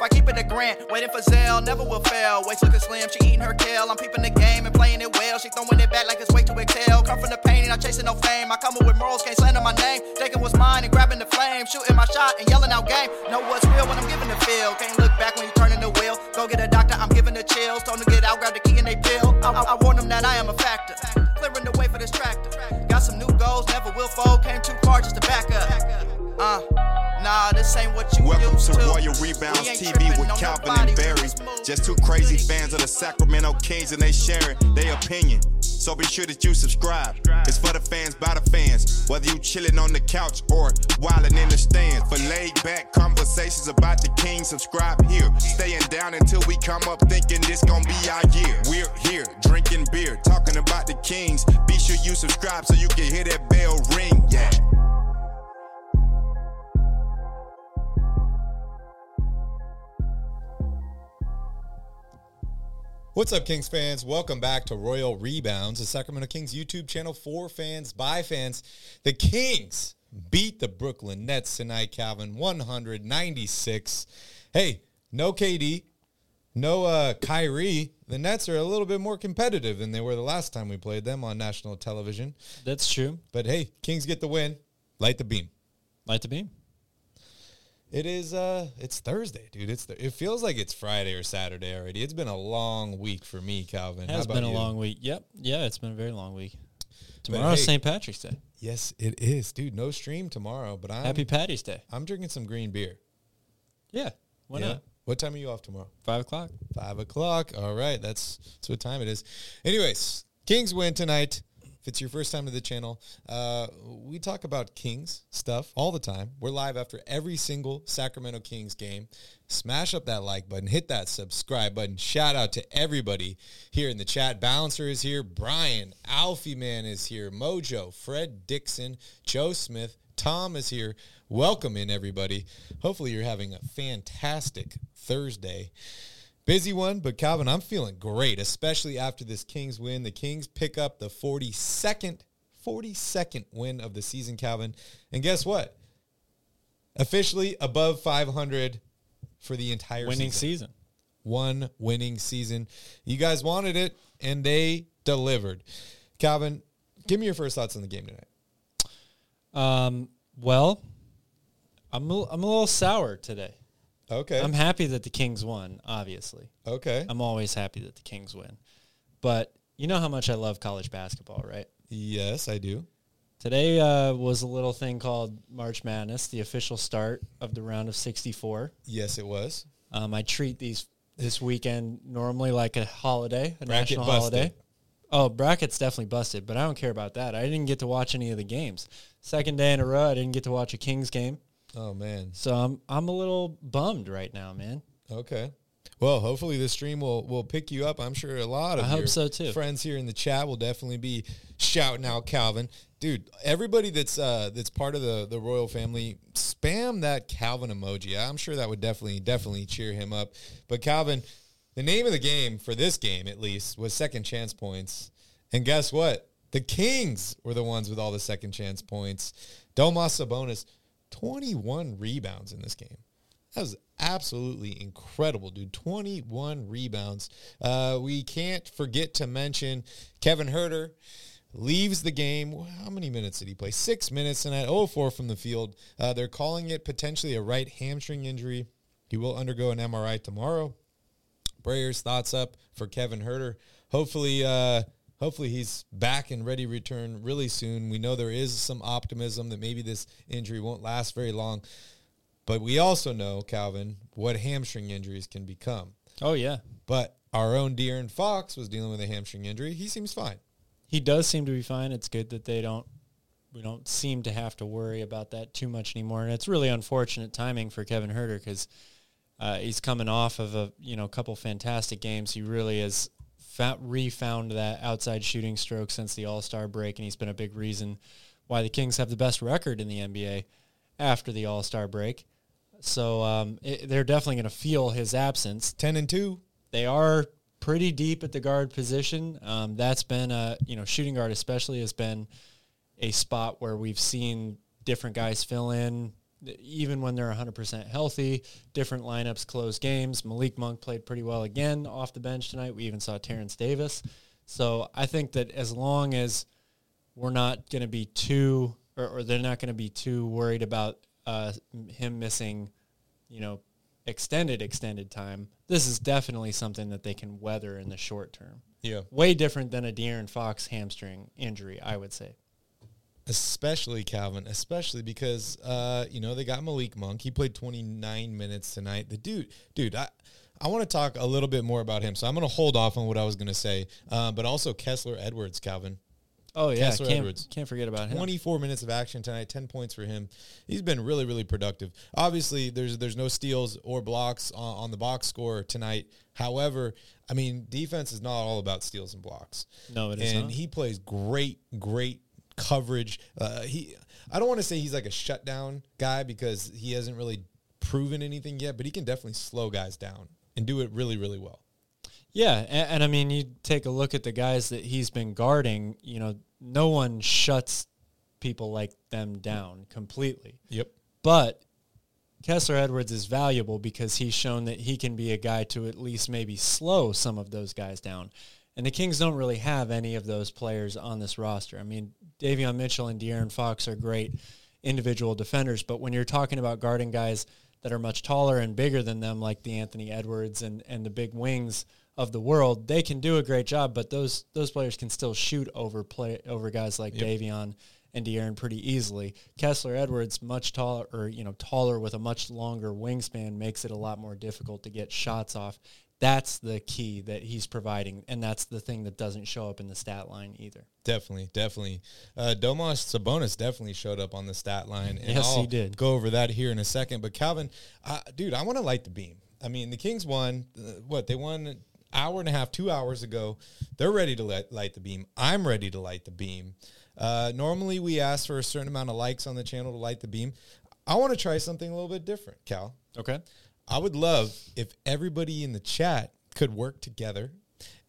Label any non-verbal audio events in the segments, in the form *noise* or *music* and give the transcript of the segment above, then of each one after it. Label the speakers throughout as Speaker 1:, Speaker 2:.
Speaker 1: I keep it a grant, waiting for Zell, never will fail. Waist looking slim, she eating her kale. I'm peeping the game and playing it well. She throwing it back like it's way too excel. Come from the pain, not chasing no fame. I come up with morals, can't slander my name. Taking what's mine and grabbing the flame. Shooting my shot and yelling out game. Know what's real when I'm giving the feel. Can't look back when you turning the wheel. Go get a doctor, I'm giving the chills. Told to get out, grab the key and they pill. I, I, I warn them that I am a factor. Clearing the way for this tractor. Got some new goals, never will fold. Came too far just to back up. Uh, nah, this ain't what you
Speaker 2: Welcome
Speaker 1: used
Speaker 2: to
Speaker 1: to.
Speaker 2: Royal Rebounds TV with Calvin and Barry.
Speaker 1: just
Speaker 2: two crazy fans of the Sacramento Kings and they sharing their opinion. So be sure that you subscribe. It's for the fans by the fans. Whether you chilling on the couch or wildin' in the stands. For laid back conversations about the Kings, subscribe here. Staying down until we come up thinking this gon' be our year. We're here drinking beer, talking about the Kings. Be sure you subscribe so you can hear that bell ring.
Speaker 3: What's up, Kings fans? Welcome back to Royal Rebounds, the Sacramento Kings YouTube channel for fans, by fans. The Kings beat the Brooklyn Nets tonight, Calvin, 196. Hey, no KD, no uh, Kyrie. The Nets are a little bit more competitive than they were the last time we played them on national television.
Speaker 4: That's true.
Speaker 3: But hey, Kings get the win. Light the beam.
Speaker 4: Light the beam.
Speaker 3: It is uh it's Thursday, dude. It's th- it feels like it's Friday or Saturday already. It's been a long week for me, Calvin.
Speaker 4: It has been a
Speaker 3: you?
Speaker 4: long week. Yep. Yeah, it's been a very long week. Tomorrow's
Speaker 3: hey-
Speaker 4: St. Patrick's Day.
Speaker 3: Yes, it is, dude. No stream tomorrow, but I'm
Speaker 4: Happy Patty's Day.
Speaker 3: I'm drinking some green beer.
Speaker 4: Yeah. Why
Speaker 3: Yeah?
Speaker 4: not?
Speaker 3: What time are you off tomorrow?
Speaker 4: Five o'clock.
Speaker 3: Five o'clock. All right, that's that's what time it is. Anyways, Kings win tonight. It's your first time to the channel, uh, we talk about Kings stuff all the time. We're live after every single Sacramento Kings game. Smash up that like button, hit that subscribe button. Shout out to everybody here in the chat. Balancer is here, Brian, Alfie Man is here, Mojo, Fred Dixon, Joe Smith, Tom is here. Welcome in everybody. Hopefully you're having a fantastic Thursday. Busy one, but Calvin, I'm feeling great, especially after this Kings win. The Kings pick up the 42nd, 42nd win of the season, Calvin. And guess what? Officially above 500 for the entire
Speaker 4: Winning
Speaker 3: season.
Speaker 4: season.
Speaker 3: One winning season. You guys wanted it, and they delivered. Calvin, give me your first thoughts on the game tonight.
Speaker 4: Um, well, I'm a, I'm a little sour today.
Speaker 3: Okay.
Speaker 4: I'm happy that the Kings won, obviously.
Speaker 3: okay.
Speaker 4: I'm always happy that the Kings win. But you know how much I love college basketball, right?
Speaker 3: yes, I do.
Speaker 4: Today uh, was a little thing called March Madness, the official start of the round of 64.
Speaker 3: Yes, it was.
Speaker 4: Um, I treat these this weekend normally like a holiday, a
Speaker 3: Bracket
Speaker 4: national
Speaker 3: busted.
Speaker 4: holiday. Oh, bracket's definitely busted, but I don't care about that. I didn't get to watch any of the games. Second day in a row, I didn't get to watch a Kings game,
Speaker 3: Oh man.
Speaker 4: so I'm I'm a little bummed right now, man.
Speaker 3: Okay. Well, hopefully the stream will will pick you up. I'm sure a lot of
Speaker 4: I hope
Speaker 3: your
Speaker 4: so, too.
Speaker 3: friends here in the chat will definitely be shouting out Calvin. Dude, everybody that's uh that's part of the the royal family, spam that Calvin emoji. I'm sure that would definitely definitely cheer him up. But Calvin, the name of the game for this game at least was second chance points. And guess what? The Kings were the ones with all the second chance points. Domas Sabonis, 21 rebounds in this game. That was absolutely incredible, dude. 21 rebounds. Uh, we can't forget to mention Kevin Huerter leaves the game. How many minutes did he play? Six minutes and at 0-4 from the field. Uh, they're calling it potentially a right hamstring injury. He will undergo an MRI tomorrow. Brayer's thoughts up for Kevin Huerter. Hopefully, uh, hopefully he's back and ready to return really soon. We know there is some optimism that maybe this injury won't last very long. But we also know, Calvin, what hamstring injuries can become.
Speaker 4: Oh yeah,
Speaker 3: But our own De'Aaron Fox was dealing with a hamstring injury. He seems fine.
Speaker 4: he does seem to be fine. It's good that they don't we don't seem to have to worry about that too much anymore. And it's really unfortunate timing for Kevin Huerter because uh, he's coming off of a you know couple fantastic games. He really has found, refound that outside shooting stroke since the All Star break, and he's been a big reason why the Kings have the best record in the NBA after the All Star break. So um, it, they're definitely going to feel his absence.
Speaker 3: 10 and 2.
Speaker 4: They are pretty deep at the guard position. Um, that's been a you know shooting guard especially has been a spot where we've seen different guys fill in even when they're 100% healthy, different lineups close games. Malik Monk played pretty well again off the bench tonight. We even saw Terence Davis. So I think that as long as we're not going to be too, or, or they're not going to be too worried about uh, him missing, you know, extended, extended time, this is definitely something that they can weather in the short term.
Speaker 3: Yeah.
Speaker 4: Way different than a De'Aaron Fox hamstring injury, I would say.
Speaker 3: Especially Calvin, especially because uh, you know they got Malik Monk. He played 29 minutes tonight. The dude, dude, I I want to talk a little bit more about him. So I'm going to hold off on what I was going to say, uh, but also Kessler Edwards, Calvin.
Speaker 4: Oh yeah,
Speaker 3: Kessler
Speaker 4: can't,
Speaker 3: Edwards.
Speaker 4: can't forget about him.
Speaker 3: 24 minutes of action tonight, 10 points for him. He's been really, really productive. Obviously, there's there's no steals or blocks on, on the box score tonight. However, I mean, defense is not all about steals and blocks.
Speaker 4: No, it is not.
Speaker 3: And
Speaker 4: not.
Speaker 3: he plays great, great coverage. Uh, he, I don't want to say he's like a shutdown guy because he hasn't really proven anything yet, but he can definitely slow guys down and do it really, really well.
Speaker 4: Yeah, and, and I mean, you take a look at the guys that he's been guarding. You know, no one shuts people like them down completely.
Speaker 3: Yep.
Speaker 4: But Kessler Edwards is valuable because he's shown that he can be a guy to at least maybe slow some of those guys down. And the Kings don't really have any of those players on this roster. I mean, Davion Mitchell and De'Aaron Fox are great individual defenders, but when you're talking about guarding guys that are much taller and bigger than them, like the Anthony Edwards and, and the big wings of the world, they can do a great job, but those those players can still shoot over play over guys like Davion and De'Aaron pretty easily. Kessler Edwards, much taller, or you know, taller with a much longer wingspan, makes it a lot more difficult to get shots off. That's the key that he's providing, and that's the thing that doesn't show up in the stat line either.
Speaker 3: Definitely, definitely. Uh, Domas Sabonis definitely showed up on the stat line. And
Speaker 4: Yes, he
Speaker 3: I'll
Speaker 4: did.
Speaker 3: Go over that here in a second. But Calvin, uh, dude, I want to light the beam. I mean, the Kings won. Uh, what they won an hour and a half, two hours ago. They're ready to let, light the beam. I'm ready to light the beam. Uh, normally, we ask for a certain amount of likes on the channel to light the beam. I want to try something a little bit different, Cal.
Speaker 4: Okay.
Speaker 3: I would love if everybody in the chat could work together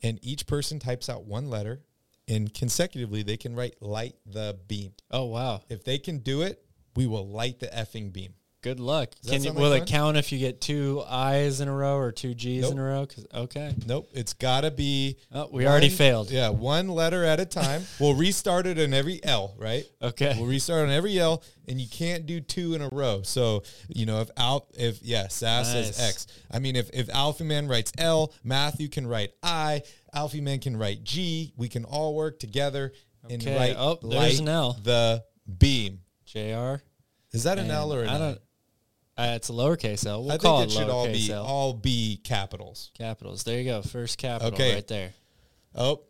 Speaker 3: and each person types out one letter and consecutively they can write light the beam.
Speaker 4: Oh wow.
Speaker 3: If they can do it, we will light the effing beam.
Speaker 4: Good luck. Can you, will
Speaker 3: like
Speaker 4: it
Speaker 3: fun?
Speaker 4: count if you get two I's in a row or two G's in
Speaker 3: Nope.
Speaker 4: a row? okay.
Speaker 3: Nope, it's got to be.
Speaker 4: Oh, we already failed.
Speaker 3: Yeah, one letter at a time. *laughs* we'll restart it on every L, right?
Speaker 4: Okay.
Speaker 3: We'll restart on every L, and you can't do two in a row. So you know, if Al, if yeah, Sass says X. I mean, if if Alpha Man writes L, Matthew can write I, Alpha Man can write G. We can all work together and write
Speaker 4: Oh, there's an L.
Speaker 3: the beam.
Speaker 4: Jr.
Speaker 3: Is that an L or an
Speaker 4: I
Speaker 3: I?
Speaker 4: don't. Uh, it's a lowercase L. We'll
Speaker 3: I
Speaker 4: call
Speaker 3: think it should all be
Speaker 4: L.
Speaker 3: all be capitals.
Speaker 4: capitals. There you go. First capital
Speaker 3: Okay.
Speaker 4: right there.
Speaker 3: Oh,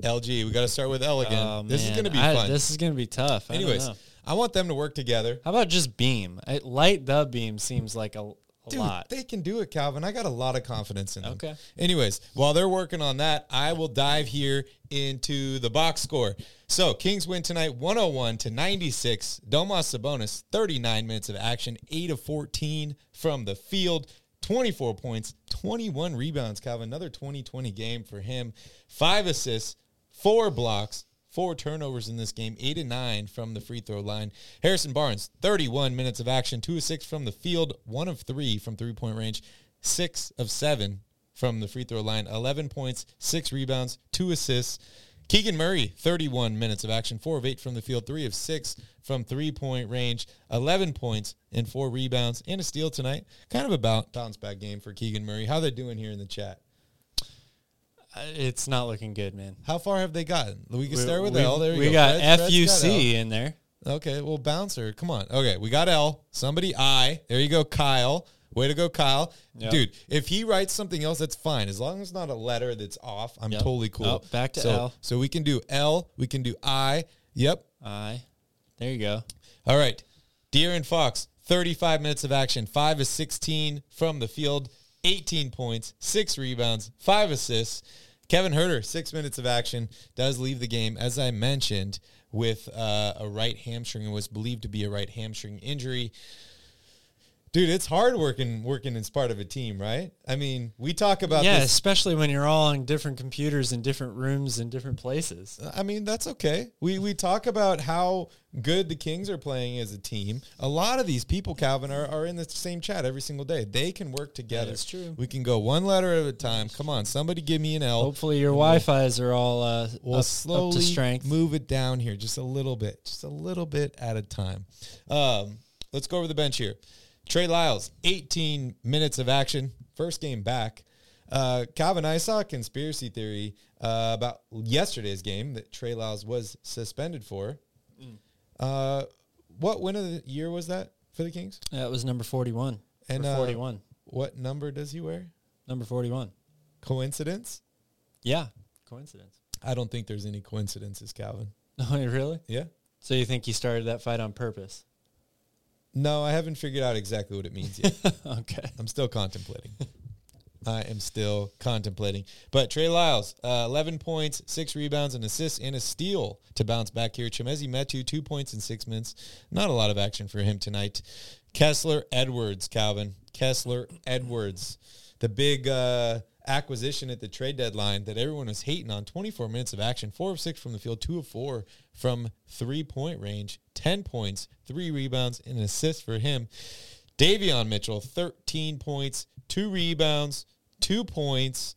Speaker 3: LG. We got to start with L again.
Speaker 4: Oh,
Speaker 3: this is going to be
Speaker 4: I-
Speaker 3: fun.
Speaker 4: This is going to be tough. I
Speaker 3: Anyways,
Speaker 4: know.
Speaker 3: I want them to work together.
Speaker 4: how about just beam? I, light the beam seems like a a
Speaker 3: Dude,
Speaker 4: lot.
Speaker 3: they can do it, Calvin. I got a lot of confidence in them.
Speaker 4: Okay.
Speaker 3: Anyways, while they're working on that, I will dive here into the box score. So, Kings win tonight 101 to 96. Domas Sabonis, 39 minutes of action, 8 of 14 from the field, 24 points, 21 rebounds, Calvin. Another 2020 game for him. 5 assists, 4 blocks, four turnovers in this game, eight and nine from the free throw line. Harrison Barnes, 31 minutes of action, two of six from the field, one of three from three point range, six of seven from the free throw line, 11 points, six rebounds, two assists. Keegan Murray, 31 minutes of action, four of eight from the field, three of six from three point range, 11 points and four rebounds, and a steal tonight. Kind of a bounce, back game for Keegan Murray. How they doing here in the chat?
Speaker 4: It's not looking good, man.
Speaker 3: How far have they gotten? We can start with
Speaker 4: we,
Speaker 3: L. There you
Speaker 4: we
Speaker 3: go.
Speaker 4: got
Speaker 3: Fred's- Fred's got
Speaker 4: FUC in there.
Speaker 3: Okay, well, bouncer. Come on. Okay, we got L. Somebody I. There you go, Kyle. Way to go, Kyle.
Speaker 4: Yep.
Speaker 3: Dude, if he writes something else, that's fine. As long as it's not a letter that's off, I'm
Speaker 4: Yep.
Speaker 3: totally cool.
Speaker 4: Oh, back to
Speaker 3: so,
Speaker 4: L.
Speaker 3: So we can do L. We can do I. Yep.
Speaker 4: I. There you go.
Speaker 3: All right. De'Aaron Fox, 35 minutes of action, 5 of 16 from the field, 18 points, 6 rebounds, 5 assists. Kevin Huerter, 6 minutes of action, does leave the game, as I mentioned, with uh, a right hamstring. and was believed to be a right hamstring injury. Dude, it's hard working working as part of a team, right? I mean, we talk about
Speaker 4: yeah,
Speaker 3: this
Speaker 4: especially when you're all on different computers in different rooms in different places.
Speaker 3: I mean, that's okay. We we talk about how good the Kings are playing as a team. A lot of these people, Calvin, are, are in the same chat every single day. They can work together.
Speaker 4: That's true.
Speaker 3: We can go one letter at a time. Come on, somebody give me an L.
Speaker 4: Hopefully your Wi-Fi's are all uh,
Speaker 3: We'll
Speaker 4: up, up
Speaker 3: slowly
Speaker 4: to strength.
Speaker 3: move it down here just a little bit, just a little bit at a time. Um, let's go over the bench here. Trey Lyles, 18 minutes of action, first game back. Uh, Calvin, I saw a conspiracy theory uh, about yesterday's game that Trey Lyles was suspended for.
Speaker 4: Mm.
Speaker 3: Uh, what win of the year was that for the Kings?
Speaker 4: That was number 41.
Speaker 3: And,
Speaker 4: And
Speaker 3: uh,
Speaker 4: 41.
Speaker 3: What number does he wear?
Speaker 4: Number 41.
Speaker 3: Coincidence?
Speaker 4: Yeah. Coincidence.
Speaker 3: I don't think there's any coincidences, Calvin. *laughs*
Speaker 4: Oh, really?
Speaker 3: Yeah.
Speaker 4: So you think he started that fight on purpose?
Speaker 3: No, I haven't figured out exactly what it means yet. *laughs*
Speaker 4: okay.
Speaker 3: I'm still contemplating. I am still contemplating. But Trey Lyles, uh, 11 points, six rebounds, and assists, and a steal to bounce back here. Chimezie Metu, two points in six minutes. Not a lot of action for him tonight. Kessler Edwards, Calvin. Kessler Edwards. The big uh, acquisition at the trade deadline that everyone was hating on. 24 minutes of action, four of six from the field, two of four from three point range, 10 points, three rebounds, and an assist for him. Davion Mitchell, 13 points, two rebounds, two points.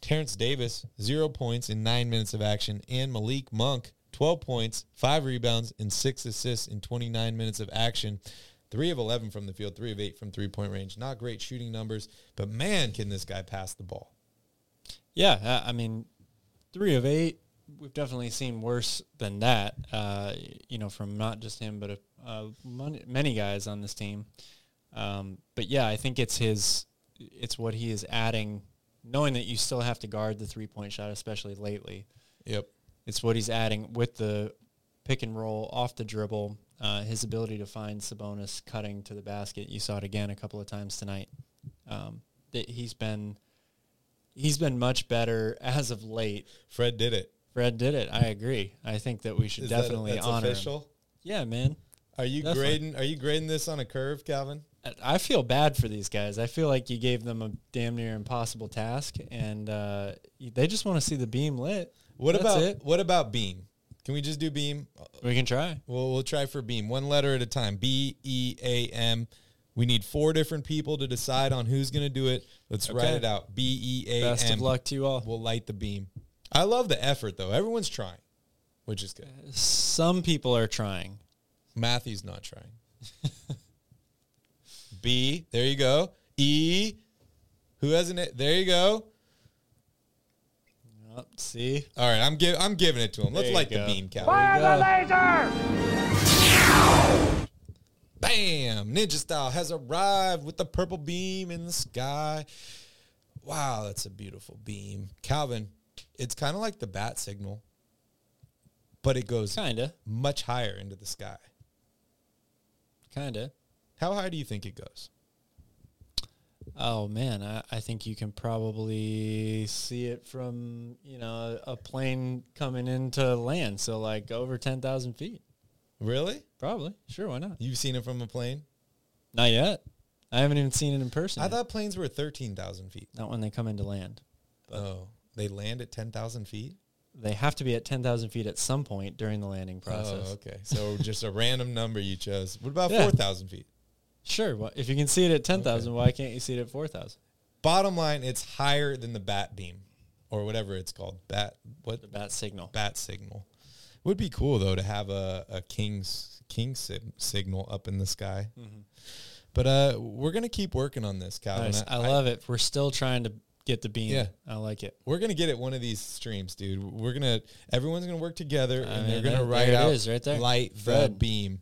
Speaker 3: Terence Davis, zero points in nine minutes of action. And Malik Monk, 12 points, five rebounds, and six assists in 29 minutes of action. Three of 11 from the field, three of eight from three point range. Not great shooting numbers, but man, can this guy pass the ball.
Speaker 4: Yeah, I mean, three of eight. We've definitely seen worse than that. Uh, you know, from not just him, but uh, many guys on this team. Um, but yeah, I think it's his. It's what he is adding, knowing that you still have to guard the three point shot, especially lately.
Speaker 3: Yep.
Speaker 4: It's what he's adding with the pick and roll off the dribble. Uh, his ability to find Sabonis cutting to the basket. You saw it again a couple of times tonight. Um, that he's been he's been much better as of late.
Speaker 3: Fred did it.
Speaker 4: Fred did it. I agree. I think that we should
Speaker 3: Is that-
Speaker 4: definitely
Speaker 3: that's
Speaker 4: honor him. Yeah, man.
Speaker 3: Are you
Speaker 4: Definitely.
Speaker 3: grading? Are you grading this on a curve, Calvin?
Speaker 4: I- feel bad for these guys. I feel like you gave them a damn near impossible task, and uh, they just want to see the beam lit.
Speaker 3: What
Speaker 4: That's
Speaker 3: about
Speaker 4: it.
Speaker 3: what about Beam? Can we just do Beam?
Speaker 4: We can try.
Speaker 3: Well, we'll try for Beam, one letter at a time. B E A M. We need four different people to decide on who's going to do it. Let's write it out. B E A M.
Speaker 4: Best of luck to you all.
Speaker 3: We'll light the beam. I love the effort though. Everyone's trying, which is good.
Speaker 4: Some people are trying.
Speaker 3: Matthew's not trying. *laughs* B. There you go. E. Who hasn't it? There you go.
Speaker 4: Oh, see,
Speaker 3: All right, I'm give, I'm giving it to him. Let's
Speaker 4: There you
Speaker 3: light the
Speaker 4: go.
Speaker 3: beam, Calvin. Bam! Ninja Style has arrived with the purple beam in the sky. Wow, that's a beautiful beam. Calvin, it's kind of like the bat signal, but it goes
Speaker 4: kinda,
Speaker 3: much higher into the sky.
Speaker 4: kinda.
Speaker 3: How high do you think it goes?
Speaker 4: Oh man, I, I think you can probably see it from you know a, a plane coming into land. So like over ten thousand feet,
Speaker 3: Really?
Speaker 4: probably. Sure, why not?
Speaker 3: You've seen it from a plane?
Speaker 4: Not yet. I haven't even seen it in person.
Speaker 3: I
Speaker 4: yet.
Speaker 3: thought planes were 13,000 feet.
Speaker 4: not when they come into land.
Speaker 3: Oh, they land at 10,000 feet?
Speaker 4: They have to be at ten thousand feet at some point during the landing process.
Speaker 3: Oh, okay. So *laughs* just a random number you chose. What about
Speaker 4: Yeah.
Speaker 3: 4,000 feet?
Speaker 4: Sure. Well, if you can see it at ten thousand, why can't you see it at four thousand?
Speaker 3: Bottom line, it's higher than the bat beam or whatever it's called. Bat, what?
Speaker 4: The bat signal.
Speaker 3: Bat signal. Would be cool though to have a, a king's king si- signal up in the sky. But uh, we're gonna keep working on this, Calvin.
Speaker 4: Nice. I, love it. We're still trying to get the beam.
Speaker 3: Yeah.
Speaker 4: I like it.
Speaker 3: We're gonna get it one of these streams, dude. We're gonna everyone's gonna work together
Speaker 4: I
Speaker 3: and
Speaker 4: mean,
Speaker 3: they're gonna
Speaker 4: there-
Speaker 3: write
Speaker 4: there
Speaker 3: out
Speaker 4: is, right there.
Speaker 3: light the
Speaker 4: Fred.
Speaker 3: beam.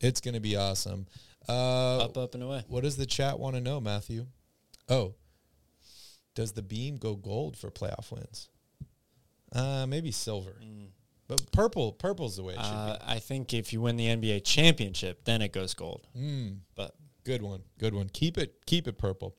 Speaker 3: It's gonna be awesome. Uh,
Speaker 4: Up, up, and away.
Speaker 3: What does the chat want to know, Matthew? Oh, does the beam go gold for playoff wins? Uh, maybe silver, but purple. Purple's the way it should
Speaker 4: Mm. Uh, I think if you win the NBA championship, then it goes gold.
Speaker 3: Mm,
Speaker 4: But
Speaker 3: good one, good one. Keep it, keep it purple.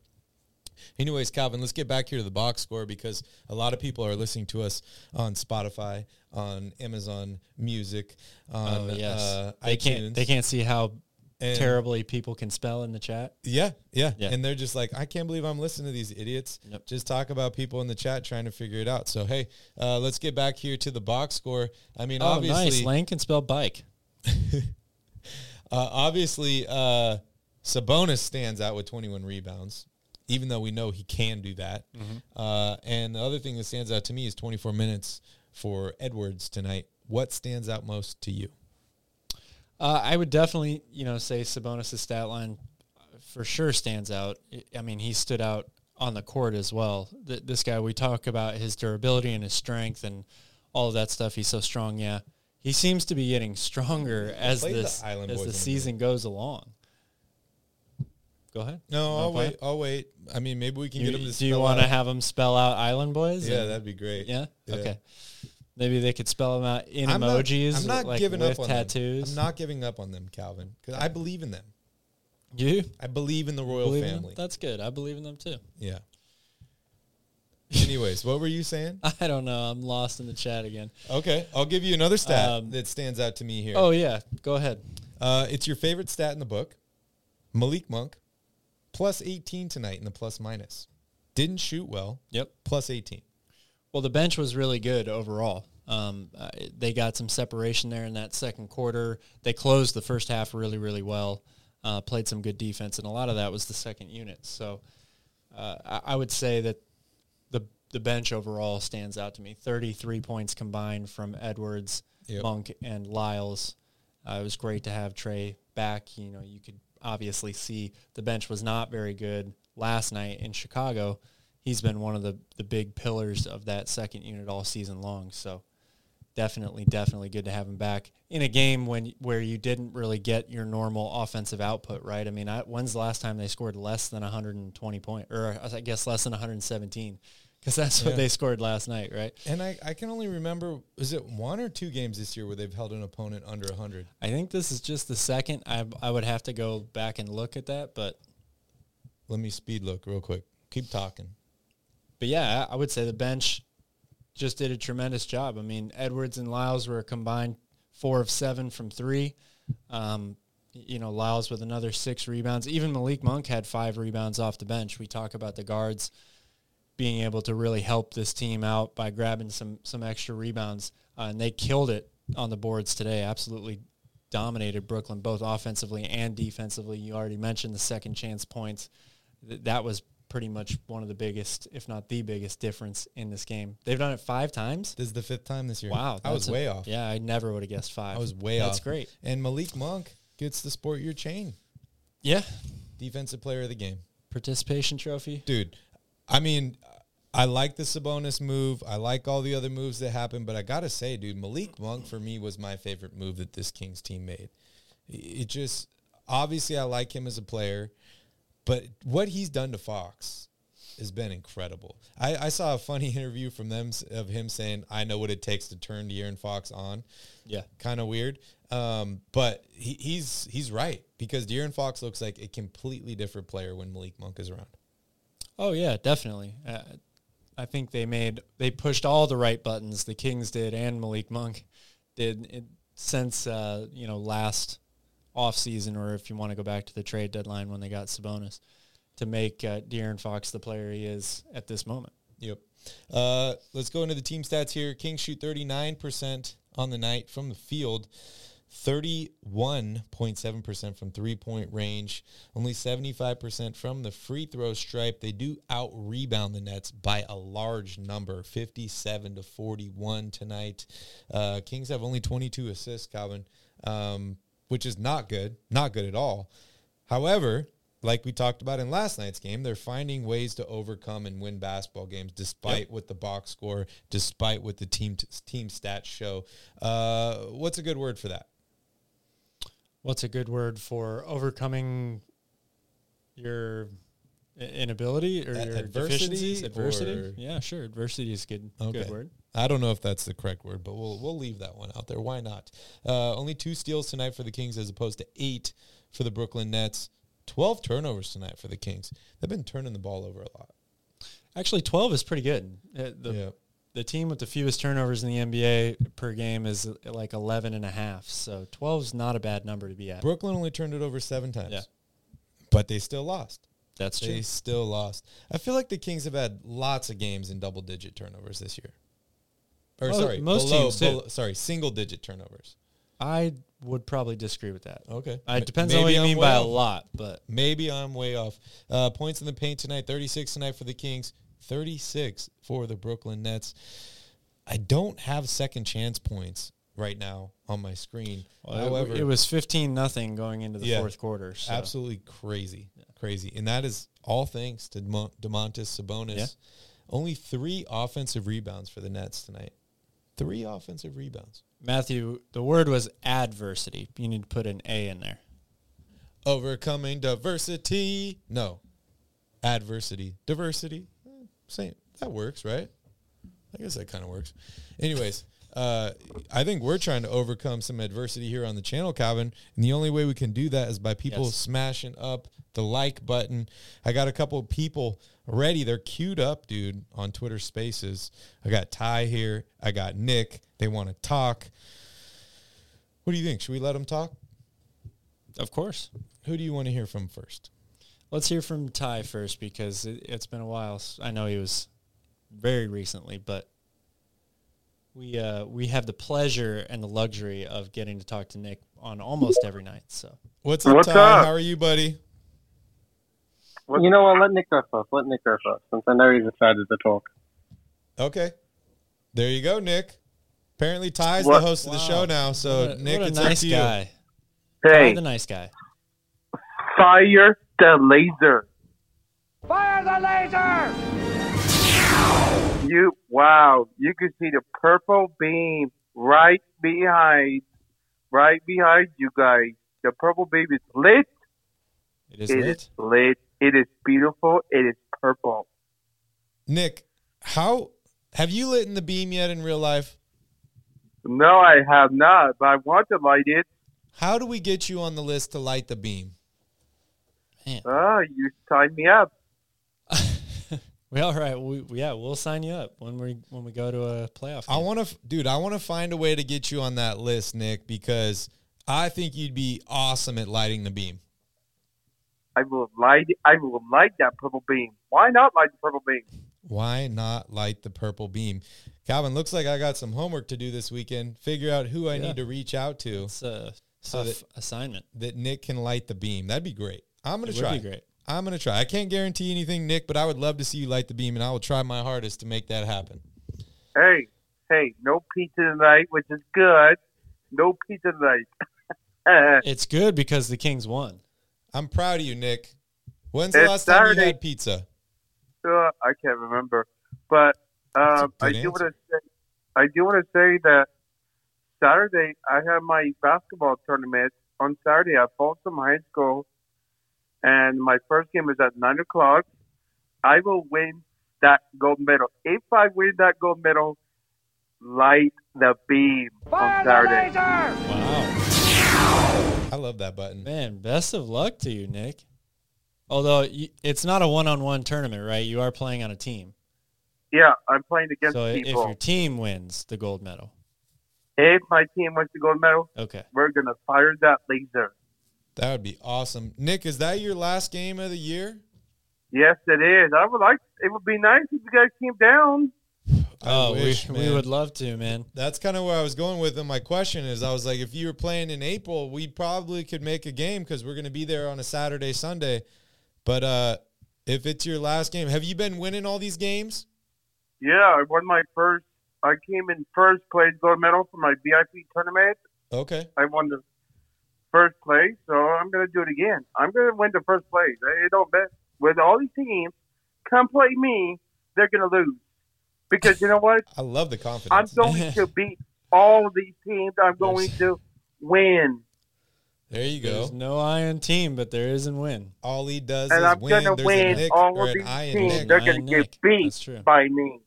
Speaker 3: Anyways, Calvin, let's get back here to the box score because a lot of people are listening to us on Spotify, on Amazon Music, on
Speaker 4: oh yes,
Speaker 3: uh,
Speaker 4: they
Speaker 3: iTunes.
Speaker 4: can't they can't see how
Speaker 3: And-
Speaker 4: terribly people can spell in the chat.
Speaker 3: Yeah, yeah,
Speaker 4: Yeah.
Speaker 3: And they're just like, I can't believe I'm listening to these idiots.
Speaker 4: Yep.
Speaker 3: Just talk about people in the chat trying to figure it out. So hey, uh, let's get back here to the box score. I mean,
Speaker 4: Oh,
Speaker 3: obviously,
Speaker 4: nice. Lane can spell bike. *laughs*
Speaker 3: uh, obviously, uh, Sabonis stands out with 21 rebounds, even though we know he can do that.
Speaker 4: Mm-hmm.
Speaker 3: Uh, and the other thing that stands out to me is 24 minutes for Edwards tonight. What stands out most to you?
Speaker 4: Uh, I would definitely, you know, say Sabonis' stat line for sure stands out. I- mean, he stood out on the court as well. Th- this guy, we talk about his durability and his strength and all of that stuff. He's so strong. Yeah, he seems to be getting stronger as this as the season goes along. Go ahead.
Speaker 3: No, I'll wait.
Speaker 4: it?
Speaker 3: I'll wait. I mean, maybe we can
Speaker 4: You-
Speaker 3: get them to
Speaker 4: do you want to have them spell out Island Boys?
Speaker 3: Yeah,
Speaker 4: And-
Speaker 3: that'd be great.
Speaker 4: yeah?
Speaker 3: Yeah.
Speaker 4: Okay. Maybe they could spell them out in
Speaker 3: I'm not-
Speaker 4: emojis.
Speaker 3: I'm not
Speaker 4: like
Speaker 3: giving
Speaker 4: with
Speaker 3: up on
Speaker 4: tattoos.
Speaker 3: Them. I'm not giving up on them, Calvin, because I believe in them.
Speaker 4: You
Speaker 3: I believe in the royal
Speaker 4: believe
Speaker 3: family.
Speaker 4: That's good. I believe in them too.
Speaker 3: Yeah. Anyways, what were you saying? *laughs*
Speaker 4: I don't know. I'm lost in the chat again.
Speaker 3: Okay, I'll give you another stat
Speaker 4: Um,
Speaker 3: that stands out to me here.
Speaker 4: Oh yeah, go ahead.
Speaker 3: Uh, it's your favorite stat in the book. Malik Monk, plus 18 tonight in the plus minus. Didn't shoot well,
Speaker 4: Yep.
Speaker 3: plus 18.
Speaker 4: Well, the bench was really good overall. Um, uh, they got some separation there in that second quarter. They closed the first half really, really well. Uh, played some good defense, and a lot of that was the second unit. So uh, I, I would say that the the bench overall stands out to me. Thirty three points combined from Edwards,
Speaker 3: Yep.
Speaker 4: Monk, and Lyles. Uh, it was great to have Trey back. You know, you could obviously see the bench was not very good last night in Chicago. He's been one of the, the big pillars of that second unit all season long. So definitely, definitely good to have him back in a game when where you didn't really get your normal offensive output, right? I mean, I, when's the last time they scored less than 120 points, or I guess less than 117? Because that's what
Speaker 3: Yeah.
Speaker 4: they scored last night, right?
Speaker 3: And I, I can only remember, is it one or two games this year where they've held an opponent under 100?
Speaker 4: I think this is just the second. I I would have to go back and look at that, but
Speaker 3: Let me speed look real quick. Keep talking.
Speaker 4: but yeah, I I would say the bench just did a tremendous job. I mean, Edwards and Lyles were a combined four of seven from three. Um, you know, Lyles with another six rebounds. Even Malik Monk had five rebounds off the bench. We talk about the guards being able to really help this team out by grabbing some some extra rebounds, uh, and they killed it on the boards today. Absolutely dominated Brooklyn both offensively and defensively. You already mentioned the second chance points. Th- that was pretty much one of the biggest, if not the biggest, difference in this game. They've done it five times.
Speaker 3: This is the fifth time this year.
Speaker 4: Wow,
Speaker 3: I was
Speaker 4: a-
Speaker 3: way off.
Speaker 4: Yeah, I never would have guessed five.
Speaker 3: I was way
Speaker 4: That's
Speaker 3: off.
Speaker 4: great.
Speaker 3: And Malik Monk gets the sport your chain.
Speaker 4: Yeah,
Speaker 3: Defensive player of the game.
Speaker 4: participation trophy.
Speaker 3: Dude, I mean, I like the Sabonis move. I like all the other moves that happened, but I got to say, dude, Malik Monk for me was my favorite move that this Kings team made. It just, obviously, I like him as a player, but what he's done to Fox has been incredible. I, I saw a funny *laughs* interview from them of him saying, I know what it takes to turn De'Aaron Fox on
Speaker 4: Yeah,
Speaker 3: kind of weird. Um, but he, he's he's right because De'Aaron Fox looks like a completely different player when Malik Monk is around.
Speaker 4: Oh yeah, definitely. Uh, I think they made they pushed all the right buttons. The Kings did, and Malik Monk did it, since uh, you know last off season, or if you want to go back to the trade deadline when they got Sabonis to make uh, De'Aaron Fox the player he is at this moment.
Speaker 3: Yep. Uh, let's go into the team stats here. Kings shoot 39% on the night from the field, 31.7% from three point range, only 75% from the free throw stripe. They do out rebound the Nets by a large number, 57 to 41 tonight. Uh, Kings have only 22 assists, Calvin, um, which is not good, not good at all. However, like we talked about in last night's game, they're finding ways to overcome and win basketball games despite
Speaker 4: Yep.
Speaker 3: what the box score, despite what the team team stats show. Uh, what's a good word for that?
Speaker 4: What's a good word for overcoming your inability or your
Speaker 3: adversity?
Speaker 4: Adversity. Yeah, sure. Adversity is good.
Speaker 3: Okay.
Speaker 4: Good word.
Speaker 3: I don't know if that's the correct word, but we'll we'll leave that one out there. Why not? Uh, only two steals tonight for the Kings as opposed to eight for the Brooklyn Nets. Twelve turnovers tonight for the Kings. They've been turning the ball over a lot.
Speaker 4: Actually, twelve is pretty good. Uh, the
Speaker 3: yeah.
Speaker 4: The team with the fewest turnovers in the NBA per game is like 11 and a half. So 12 is not a bad number to be at.
Speaker 3: Brooklyn only turned it over seven times.
Speaker 4: Yeah.
Speaker 3: But they still lost.
Speaker 4: That's true.
Speaker 3: They still lost. I feel like the Kings have had lots of games in double digit turnovers this year. Or
Speaker 4: Mo-
Speaker 3: sorry,
Speaker 4: most
Speaker 3: below,
Speaker 4: teams
Speaker 3: below- sorry, single digit turnovers.
Speaker 4: I would probably disagree with that.
Speaker 3: Okay.
Speaker 4: Uh, it depends on what you
Speaker 3: I'm
Speaker 4: mean by a lot, but
Speaker 3: Maybe I'm way off. Uh, points in the paint tonight, 36 tonight for the Kings, 36 for the Brooklyn Nets. I don't have second chance points right now on my screen.
Speaker 4: well, it-
Speaker 3: However,
Speaker 4: it, was 15 nothing going into the
Speaker 3: Yeah.
Speaker 4: fourth quarter. So.
Speaker 3: absolutely crazy, crazy, and that is all thanks to Domantas Sabonis.
Speaker 4: Yeah.
Speaker 3: Only three offensive rebounds for the Nets tonight. Three offensive rebounds.
Speaker 4: Matthew, the word was adversity. You need to put an A in there.
Speaker 3: Overcoming diversity. No, adversity, diversity. Same. That works, right? I guess that kind of works. Anyways, uh, I think we're trying to overcome some adversity here on the channel, Calvin. And the only way we can do that is by people
Speaker 4: Yes.
Speaker 3: smashing up the like button. I got a couple of people ready. They're queued up, dude, on Twitter Spaces. I got Ty here. I got Nick. They want to talk. What do you think? Should we let them talk?
Speaker 4: Of course.
Speaker 3: Who do you want to hear from first?
Speaker 4: Let's hear from Ty first because it, it's been a while. I know he was very recently, but we uh, we have the pleasure and the luxury of getting to talk to Nick on almost every night. So
Speaker 3: What's up,
Speaker 5: What's
Speaker 3: Ty?
Speaker 5: up?
Speaker 3: How are you, buddy?
Speaker 5: You know what? Let Nick go first. Let Nick go first, since I know he's excited to talk.
Speaker 3: Okay. There you go, Nick. Apparently Ty's
Speaker 5: What?
Speaker 3: the host of the show now, so
Speaker 4: what a,
Speaker 3: Nick,
Speaker 4: what a
Speaker 3: it's up
Speaker 4: nice
Speaker 3: to you.
Speaker 4: guy. Ty,
Speaker 5: Hey,
Speaker 4: the nice guy.
Speaker 5: fire the laser. Fire the laser! You wow! You can see the purple beam right behind, right behind you guys. The purple beam is lit.
Speaker 4: It is
Speaker 5: It
Speaker 4: lit.
Speaker 5: is lit. It is beautiful. It is purple.
Speaker 3: Nick, how have you lit in the beam yet in real life?
Speaker 5: No, I have not, but I want to light it.
Speaker 3: How do we get you on the list to light the beam?
Speaker 4: Man.
Speaker 5: Ah, you sign me up. *laughs*
Speaker 4: Well, all right. We, yeah, we'll sign you up when we when we go to a playoff.
Speaker 3: I want to, dude. I want to find a way to get you on that list, Nick, because I think you'd be awesome at lighting the beam.
Speaker 5: I will light. I will light that purple beam. Why not light the purple beam?
Speaker 3: Why not light the purple beam? Calvin, looks like I got some homework to do this weekend. Figure out who I
Speaker 4: Yeah.
Speaker 3: need to reach out to
Speaker 4: It's a
Speaker 3: So
Speaker 4: tough assignment.
Speaker 3: that Nick can light the beam. That'd be great. I'm gonna
Speaker 4: It would
Speaker 3: try.
Speaker 4: be great.
Speaker 3: I'm gonna try. I can't guarantee anything, Nick, but I would love to see you light the beam, and I will try my hardest to make that happen.
Speaker 5: Hey, hey, no pizza tonight, which is good. No pizza tonight. *laughs*
Speaker 4: It's good because the Kings won.
Speaker 3: I'm proud of you, Nick. When's the
Speaker 5: It's
Speaker 3: last time you
Speaker 5: Saturday.
Speaker 3: had pizza?
Speaker 5: Uh, I can't remember, but um, I
Speaker 3: good
Speaker 5: do want to say, I do want to say that Saturday I have my basketball tournament on Saturday at Folsom High School, and my first game is at nine o'clock. I will win that gold medal. If I win that gold medal, light the beam on Saturday.
Speaker 4: Wow.
Speaker 3: I love that button.
Speaker 4: Man, best of luck to you, Nick. Although it's not a one-on-one tournament, right? You are playing on a team.
Speaker 5: Yeah, I'm playing against
Speaker 4: So i- if your team wins the gold medal,
Speaker 5: If my team wins the gold medal,
Speaker 4: okay.
Speaker 5: we're gonna fire that laser.
Speaker 3: That would be awesome. Nick, is that your last game of the year?
Speaker 5: Yes, it is. I would like. It would be nice if you guys came down.
Speaker 3: I
Speaker 4: oh,
Speaker 3: wish,
Speaker 4: we, we would love to, man.
Speaker 3: That's kind of where I was going with it. My question is, I was like, if you were playing in April, we probably could make a game because we're going to be there on a Saturday, Sunday. But uh, if it's your last game, have you been winning all these games?
Speaker 5: Yeah, I won my first. I came in first played gold medal for my VIP tournament.
Speaker 3: Okay.
Speaker 5: I won the first place, so I'm gonna do it again. I'm gonna win the first place. I don't bet with all these teams. Come play me, they're gonna lose because you know what? *laughs*
Speaker 3: I love the confidence.
Speaker 5: I'm going *laughs* to beat all these teams. I'm going to win,
Speaker 3: there you go.
Speaker 4: There's no iron team, but there is in win.
Speaker 3: All he does
Speaker 5: and
Speaker 3: is
Speaker 5: I'm
Speaker 3: win.
Speaker 5: gonna
Speaker 3: There's a
Speaker 5: win
Speaker 3: Nick
Speaker 5: all of these teams.
Speaker 3: Nick.
Speaker 5: They're
Speaker 4: I
Speaker 5: gonna
Speaker 4: and
Speaker 5: get
Speaker 4: Nick.
Speaker 5: beat by me.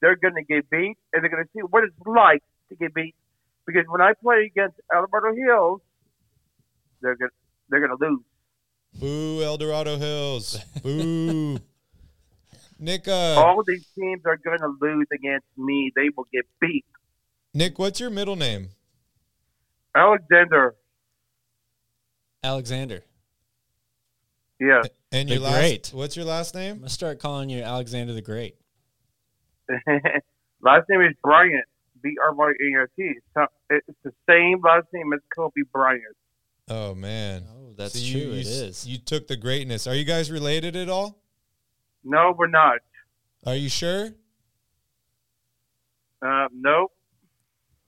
Speaker 5: They're gonna get beat, and they're gonna see what it's like to get beat. Because when I play against El Dorado Hills, they're gonna they're gonna lose.
Speaker 3: Boo, El Dorado Hills. Boo. *laughs* Nick, uh,
Speaker 5: All these teams are gonna lose against me. They will get beat.
Speaker 3: Nick, what's your middle name?
Speaker 5: Alexander,
Speaker 4: Alexander.
Speaker 5: Yeah.
Speaker 3: And
Speaker 4: The
Speaker 3: your last,
Speaker 4: Great.
Speaker 3: what's your last name?
Speaker 4: I'm gonna start calling you Alexander the Great. *laughs*
Speaker 5: last name is Bryant. B R Y A N T. It's It's the same last name as Kobe Bryant.
Speaker 3: Oh man.
Speaker 4: Oh, that's
Speaker 3: So you,
Speaker 4: true.
Speaker 3: You,
Speaker 4: it
Speaker 3: s-
Speaker 4: is.
Speaker 3: You took the greatness. Are you guys related at all?
Speaker 5: No, we're not.
Speaker 3: Are you sure?
Speaker 5: Uh, nope.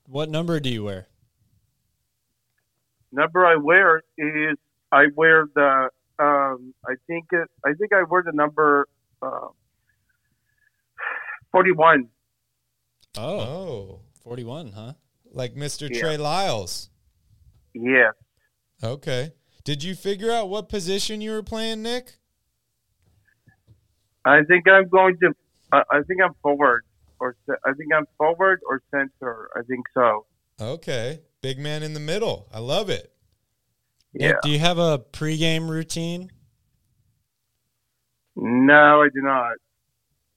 Speaker 4: what number do you wear?
Speaker 5: number I wear is I wear the um I think it, I think I wear the number uh, 41.
Speaker 4: Oh,
Speaker 3: Oh,
Speaker 4: 41, huh?
Speaker 3: like Mr.
Speaker 5: Yeah.
Speaker 3: Trey Lyles.
Speaker 5: Yes.
Speaker 3: Okay. Did you figure out what position you were playing, Nick?
Speaker 5: I think I'm going to I, I think I'm forward or I think I'm forward or center. I think so.
Speaker 3: Okay. Big man in the middle. I love it.
Speaker 4: Nick,
Speaker 5: Yeah.
Speaker 4: do you have a pregame routine?
Speaker 5: No, I do not.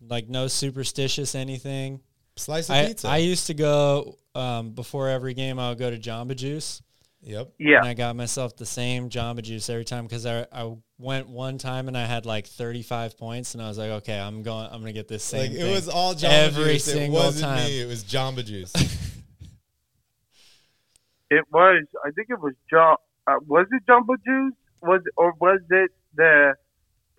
Speaker 4: Like no superstitious anything?
Speaker 3: Slice of
Speaker 4: I,
Speaker 3: pizza.
Speaker 4: I used to go um, before every game. I would go to Jamba Juice,
Speaker 3: yep.
Speaker 5: Yeah.
Speaker 4: and I got myself the same Jamba Juice every time because I, I went one time and I had like 35 points, and I was like, okay, I'm going. I'm gonna get this same.
Speaker 3: Like it was all Jamba
Speaker 4: every
Speaker 3: Juice.
Speaker 4: single
Speaker 3: it wasn't
Speaker 4: time.
Speaker 3: me. It was Jamba Juice. *laughs*
Speaker 5: It was I think it was Jump uh, was it Jamba Juice? Was it, or was it the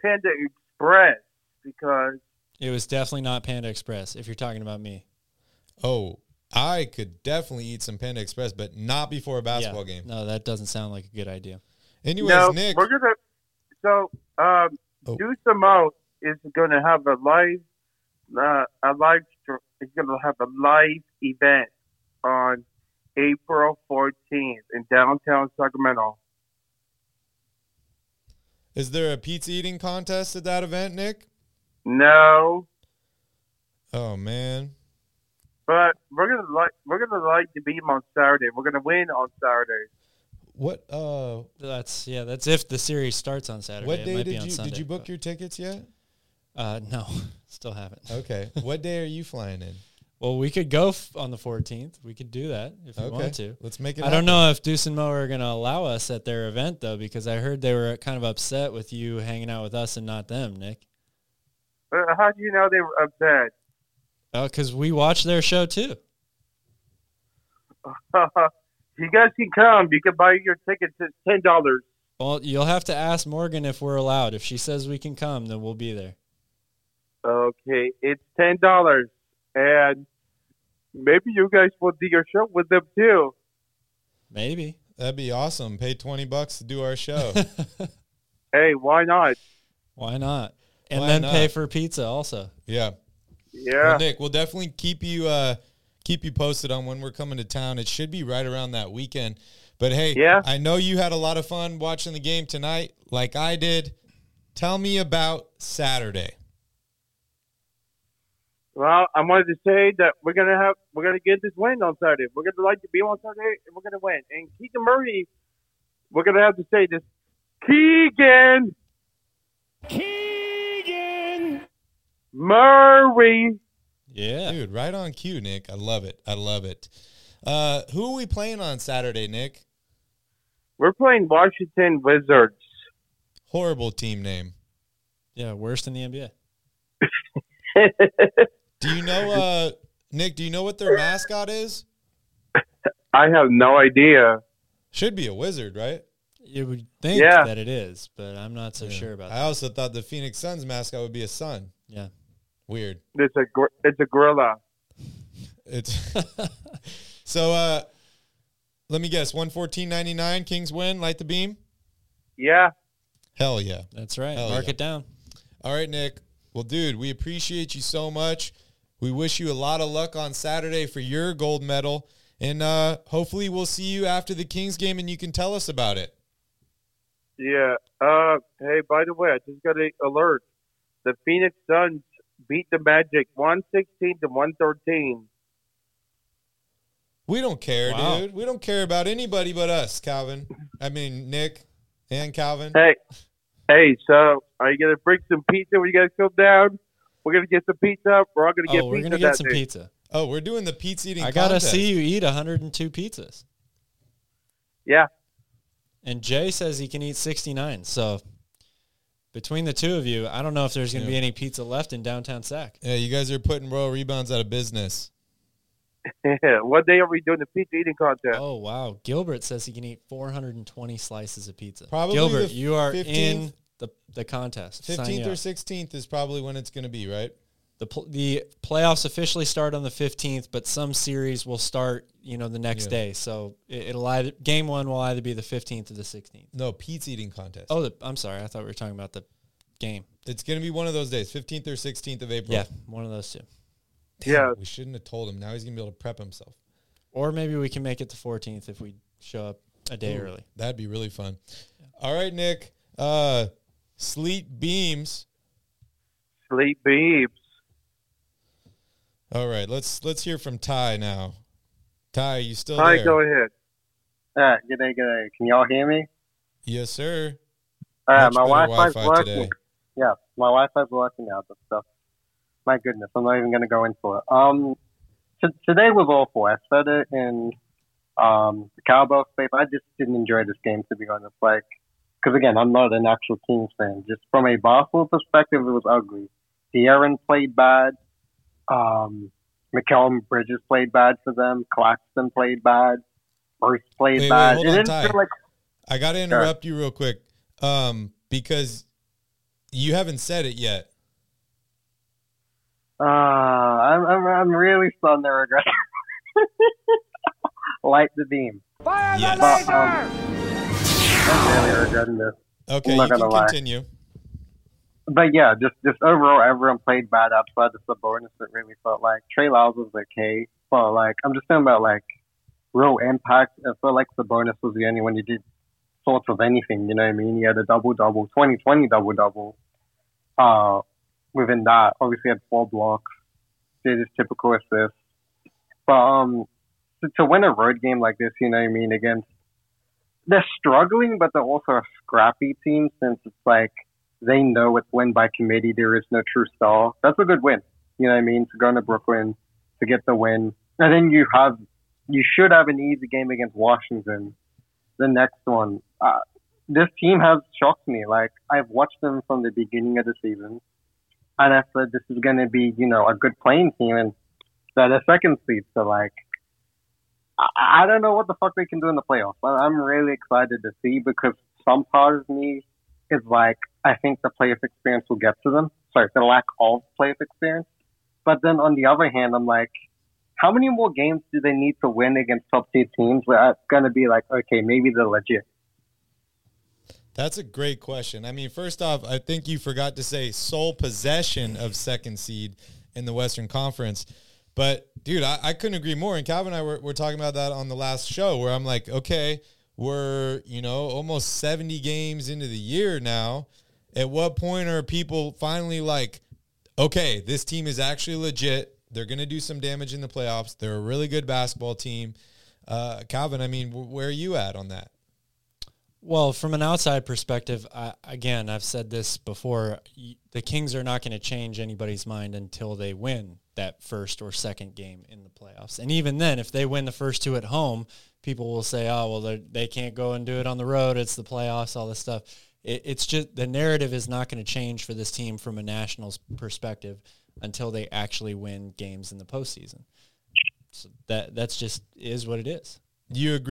Speaker 5: Panda Express? Because
Speaker 4: It was definitely not Panda Express. If you're talking about me,
Speaker 3: oh, I could definitely eat some Panda Express, but not before a basketball
Speaker 4: Yeah.
Speaker 3: game.
Speaker 4: No, that doesn't sound like a good idea.
Speaker 3: Anyways,
Speaker 5: no,
Speaker 3: Nick.
Speaker 5: we're gonna. So, um,
Speaker 3: Oh.
Speaker 5: Do Some is gonna have a live, uh, a live. str- It's gonna have a live event on April 14th in downtown Sacramento.
Speaker 3: Is there a pizza eating contest at that event, Nick?
Speaker 5: No,
Speaker 3: Oh man.
Speaker 5: But we're gonna like we're gonna like to beat them on Saturday. We're gonna win on Saturday.
Speaker 3: What uh
Speaker 4: That's yeah. That's if the series starts on Saturday.
Speaker 3: what
Speaker 4: it
Speaker 3: day
Speaker 4: might be
Speaker 3: did
Speaker 4: on
Speaker 3: you
Speaker 4: Sunday,
Speaker 3: did you book
Speaker 4: but-
Speaker 3: your tickets yet?
Speaker 4: Uh, no, *laughs* still haven't.
Speaker 3: Okay. *laughs* what day are you flying in?
Speaker 4: Well, we could go f- on the 14th. We could do that if you
Speaker 3: Okay.
Speaker 4: want to.
Speaker 3: Let's make it
Speaker 4: I don't know if Deuce and Mo are going to allow us at their event though, because I heard they were kind of upset with you hanging out with us and not them, Nick.
Speaker 5: Uh, how do you know they were upset?
Speaker 4: Uh, oh, because we watch their show too. *laughs*
Speaker 5: you guys can come. You can buy your tickets. It's ten dollars.
Speaker 4: Well, you'll have to ask Morgan if we're allowed. If she says we can come, then we'll be there.
Speaker 5: Okay, it's ten dollars, and maybe you guys will do your show with them too.
Speaker 4: Maybe.
Speaker 3: That'd be awesome. Pay twenty bucks to do our show. *laughs*
Speaker 5: Hey, why not?
Speaker 4: Why not? And
Speaker 3: Why
Speaker 4: then
Speaker 3: not?
Speaker 4: pay for pizza also.
Speaker 3: yeah.
Speaker 5: Yeah.
Speaker 3: Well, Nick, we'll definitely keep you uh keep you posted on when we're coming to town. It should be right around that weekend. But hey,
Speaker 5: Yeah.
Speaker 3: I know you had a lot of fun watching the game tonight, like I did. Tell me about Saturday.
Speaker 5: Well, I wanted to say that we're gonna have we're gonna get this win on Saturday. We're gonna like to be on Saturday, and we're gonna win. And Keegan Murray, we're gonna have to say this. Keegan, Murray.
Speaker 4: Yeah.
Speaker 3: Dude, right on cue, Nick. I love it. I love it. Uh, who are we playing on Saturday, Nick?
Speaker 5: We're playing Washington Wizards.
Speaker 3: Horrible team name.
Speaker 4: Yeah, worst in the NBA. *laughs*
Speaker 3: Do you know, uh, Nick? Do you know what their mascot is?
Speaker 5: I have no idea.
Speaker 3: Should be a wizard, right?
Speaker 4: You would think
Speaker 5: Yeah.
Speaker 4: that it is, but I'm not so sure about
Speaker 3: I
Speaker 4: that.
Speaker 3: also thought the Phoenix Suns mascot would be a sun.
Speaker 4: Yeah.
Speaker 3: Weird.
Speaker 5: It's a gor- it's a gorilla.
Speaker 3: It's *laughs* so. uh Let me guess. One fourteen ninety nine. Kings win. Light the beam.
Speaker 5: Yeah.
Speaker 3: Hell yeah.
Speaker 4: That's right.
Speaker 3: Hell
Speaker 4: Mark
Speaker 3: yeah.
Speaker 4: it down.
Speaker 3: All right, Nick. Well, dude, we appreciate you so much. We wish you a lot of luck on Saturday for your gold medal. And uh, hopefully we'll see you after the Kings game and you can tell us about it.
Speaker 5: Yeah. Uh. Hey, by the way, I just got an alert. The Phoenix Suns beat the Magic one sixteen to one thirteen.
Speaker 3: We don't care,
Speaker 4: Wow.
Speaker 3: dude. We don't care about anybody but us, Calvin. I mean, Nick and Calvin.
Speaker 5: Hey, hey. So, are you gonna bring some pizza when you guys come down? We're gonna get some pizza. We're all gonna get
Speaker 4: Oh, we're gonna get
Speaker 5: that
Speaker 4: some
Speaker 5: day.
Speaker 4: pizza.
Speaker 3: Oh, we're doing the pizza eating
Speaker 4: I gotta
Speaker 3: contest.
Speaker 4: see you eat 102 pizzas.
Speaker 5: Yeah.
Speaker 4: And Jay says he can eat 69. So between the two of you, I don't know if there's going to
Speaker 3: Yeah.
Speaker 4: be any pizza left in downtown Sac.
Speaker 3: Yeah, you guys are putting Royal Rebounds out of business. *laughs*
Speaker 5: what day are we doing the pizza eating contest?
Speaker 4: Oh wow! Gilbert says he can eat 420 slices of pizza.
Speaker 3: Probably
Speaker 4: Gilbert,
Speaker 3: the
Speaker 4: you are
Speaker 3: 15th
Speaker 4: in the the contest. Sign
Speaker 3: 15th or
Speaker 4: up.
Speaker 3: 16th is probably when it's going to be, right?
Speaker 4: The pl- the playoffs officially start on the 15th, but some series will start you know the next
Speaker 3: Yeah.
Speaker 4: day. So it, it'll either game one will either be the 15th or the 16th.
Speaker 3: No, pizza eating contest.
Speaker 4: Oh, the, I'm sorry, I thought we were talking about the game.
Speaker 3: It's going to be one of those days, 15th or 16th of April.
Speaker 4: Yeah, one of those two.
Speaker 5: yeah.
Speaker 3: We shouldn't have told him. Now he's going to be able to prep himself.
Speaker 4: Or maybe we can make it the 14th if we show up a day early.
Speaker 3: That'd be really fun. All right, Nick. Uh, Sleet Beams.
Speaker 5: Sleep beeps.
Speaker 3: All right, let's let's hear from Ty now. Ty, you still
Speaker 5: Hi,
Speaker 3: there?
Speaker 5: go ahead.
Speaker 6: Uh, good day, good day. Can y'all hear me?
Speaker 3: Yes, sir.
Speaker 6: Uh,
Speaker 3: Much
Speaker 6: my Wi-Fi's
Speaker 3: Wi-Fi
Speaker 6: working.
Speaker 3: today.
Speaker 6: Yeah, my Wi-Fi's working now. But stuff. My goodness, I'm not even going to go into it. Um, t- today was awful. I said it in um the Cowboys space. I just didn't enjoy this game to be honest. Like, because again, I'm not an actual Kings fan. Just from a basketball perspective, it was ugly. De'Aaron played bad. Um, Mikal Bridges played bad for them. Claxton played bad. Bruce played
Speaker 3: Wait, wait,
Speaker 6: bad.
Speaker 3: hold
Speaker 6: it
Speaker 3: on,
Speaker 6: didn't
Speaker 3: Ty.
Speaker 6: feel like
Speaker 3: I got to interrupt you real quick um, because you haven't said it yet.
Speaker 6: Uh, I'm, I'm, I'm really starting to regret. *laughs* Light the beam.
Speaker 3: Yes.
Speaker 6: But, um, I'm really regretting this.
Speaker 3: Okay,
Speaker 6: I'm
Speaker 3: you can
Speaker 6: lie.
Speaker 3: continue.
Speaker 6: But yeah, just just overall, everyone played bad outside the Sabonis. It really felt like Trey Lyles was okay, but like I'm just talking about like real impact. I felt like Sabonis was the only one who did sorts of anything. You know what I mean? He had a double double, 20-20 double double. Uh, within that, obviously had four blocks, did his typical assist. But um, to, to win a road game like this, you know what I mean? Against they're struggling, but they're also a scrappy team since it's like they know it's win by committee. There is no true star. That's a good win. You know what I mean? To go to Brooklyn to get the win, and then you have you should have an easy game against Washington. The next one, uh, this team has shocked me. Like I've watched them from the beginning of the season, and I said this is going to be you know a good playing team, and they're the second seed. So like. I don't know what the fuck they can do in the playoffs. I- I'm really excited to see because some part of me is like, I think the playoff experience will get to them. Sorry, the lack of playoff experience. But then on the other hand, I'm like, how many more games do they need to win against top tier teams where it's going to be like, okay, maybe they're legit?
Speaker 3: That's a great question. I mean, first off, I think you forgot to say sole possession of second seed in the Western Conference. But dude, I, I couldn't agree more. And Calvin and I were, were talking about that on the last show where I'm like, okay, we're, you know, almost 70 games into the year now. At what point are people finally like, okay, this team is actually legit. They're going to do some damage in the playoffs. They're a really good basketball team. Uh, Calvin, I mean, wh- where are you at on that?
Speaker 4: Well, from an outside perspective, I, again, I've said this before. The Kings are not going to change anybody's mind until they win that first or second game in the playoffs. And even then, if they win the first two at home, people will say, "Oh, well, they can't go and do it on the road. It's the playoffs, all this stuff." It, it's just the narrative is not going to change for this team from a Nationals perspective until they actually win games in the postseason. So that that's just is what it is.
Speaker 3: You agree?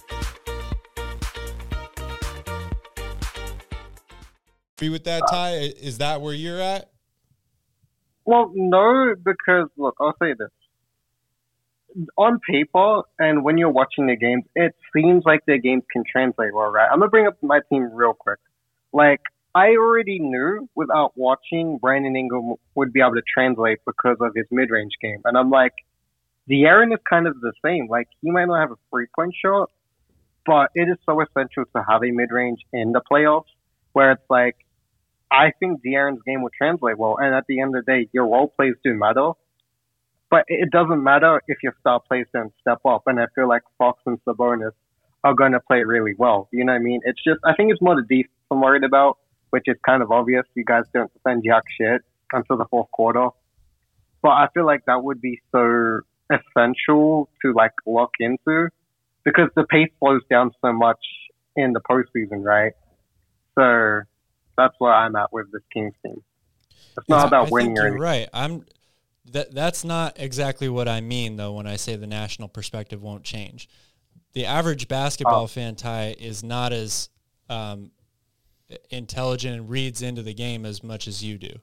Speaker 3: Agree with that, Ty? Is that where you're at?
Speaker 6: Well, no, because look, I'll say this. On paper, and when you're watching the games, it seems like their games can translate well, right? I'm gonna bring up my team real quick. Like, I already knew without watching Brandon Ingram would be able to translate because of his mid-range game, and I'm like, De'Aaron is kind of the same. Like, he might not have a three-point shot, but it is so essential to have a mid-range in the playoffs, where it's like I think De'Aaron's game will translate well. And at the end of the day, your role plays do matter. But it doesn't matter if your star plays don't step up. And I feel like Fox and Sabonis are going to play really well. You know what I mean? It's just, I think it's more the defense I'm worried about, which is kind of obvious. You guys don't defend jack shit until the fourth quarter. But I feel like that would be so essential to like lock into because the pace slows down so much in the postseason, right? So that's where I'm at with this Kings team. It's not about
Speaker 4: I
Speaker 6: winning or
Speaker 4: anything. Right. I'm that that's not exactly what I mean though when I say the national perspective won't change. The average basketball oh. fan Ty is not as um, intelligent and reads into the game as much as you do.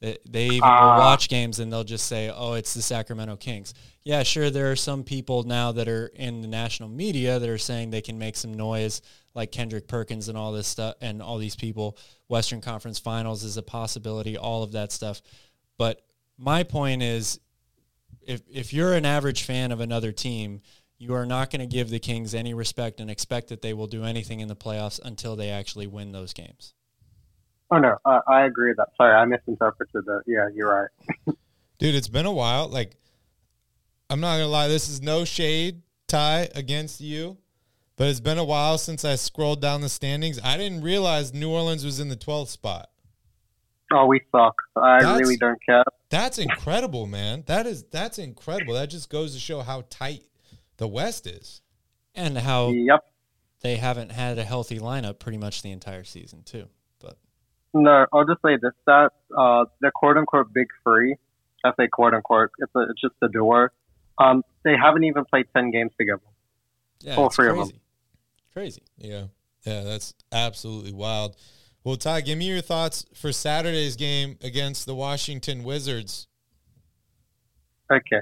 Speaker 4: They, even uh, will watch games and they'll just say, "Oh, it's the Sacramento Kings." Yeah, sure. There are some people now that are in the national media that are saying they can make some noise, like Kendrick Perkins and all this stuff, and all these people. Western Conference Finals is a possibility. All of that stuff. But my point is, if if you're an average fan of another team, you are not going to give the Kings any respect and expect that they will do anything in the playoffs until they actually win those games.
Speaker 6: Oh no, uh, I agree with that. Sorry, I misinterpreted that. Yeah, you're right. *laughs*
Speaker 3: Dude, it's been a while. Like, I'm not gonna lie. This is no shade, Ty against you, but it's been a while since I scrolled down the standings. I didn't realize New Orleans was in the 12th spot.
Speaker 6: Oh, we suck. I that's, really don't care.
Speaker 3: That's incredible, man. That is that's incredible. That just goes to show how tight the West is,
Speaker 4: and how
Speaker 6: yep.
Speaker 4: they haven't had a healthy lineup pretty much the entire season too.
Speaker 6: But No, I'll just say this: that uh, the quote unquote big three, I say quote unquote, it's a, it's just the door. Um, they haven't even played ten games together.
Speaker 4: Yeah, all three crazy. of them. Crazy.
Speaker 3: Yeah, yeah, that's absolutely wild. Well, Ty, give me your thoughts for Saturday's game against the Washington Wizards.
Speaker 6: Okay.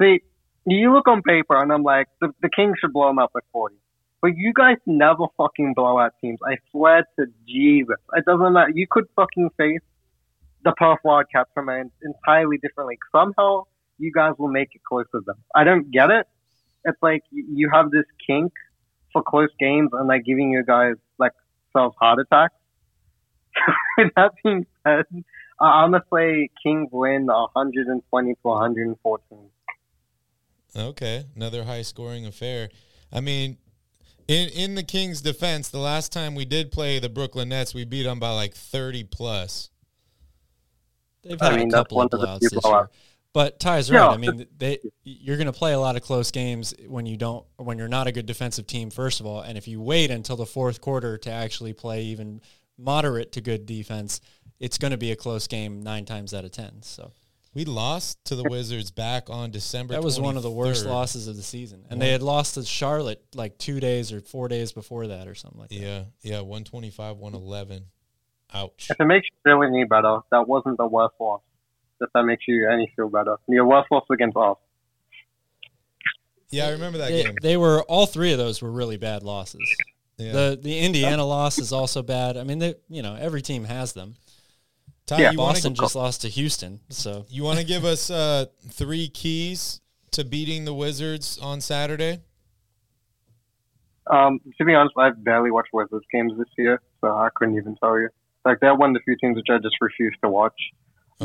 Speaker 6: See, you look on paper, and I'm like, the, the Kings should blow them up by 40. But you guys never fucking blow out teams. I swear to Jesus. It doesn't matter. You could fucking face the Perth Wildcats from an entirely different league. Somehow you guys will make it close with them. I don't get it. It's like you have this kink for close games and they're giving you guys like self heart attacks. *laughs* with that being said, I'm gonna say Kings win 120 to 114.
Speaker 3: Okay, another high scoring affair. I mean, in in the Kings' defense, the last time we did play the Brooklyn Nets, we beat them by like thirty plus.
Speaker 4: They've had I mean, a couple of blowouts this year. But Ty's right. Yeah. I mean, they you're going to play a lot of close games when you don't when you're not a good defensive team. First of all, and if you wait until the fourth quarter to actually play even moderate to good defense, it's going to be a close game nine times out of ten. So
Speaker 3: We lost to the Wizards back on December.
Speaker 4: that was one of the worst losses of the season, and they had lost to Charlotte like two days or four days before that, or something like that.
Speaker 3: Yeah, yeah, one twenty five, one eleven. Ouch.
Speaker 6: If it makes you feel any better, that wasn't the worst loss. If that makes you any feel better, your worst loss against us.
Speaker 3: Yeah, I remember that
Speaker 4: They,
Speaker 3: game.
Speaker 4: they were all three of those were really bad losses.
Speaker 3: Yeah.
Speaker 4: The the Indiana loss is also bad. I mean, they, you know, every team has them.
Speaker 3: Ty,
Speaker 6: Yeah.
Speaker 3: you want
Speaker 4: Boston
Speaker 3: to
Speaker 4: just lost to Houston, so
Speaker 3: you want to give us uh, three keys to beating the Wizards on Saturday?
Speaker 6: Um, to be honest, I've barely watched Wizards games this year, so I couldn't even tell you. Like they're one of the few teams which I just refuse to watch.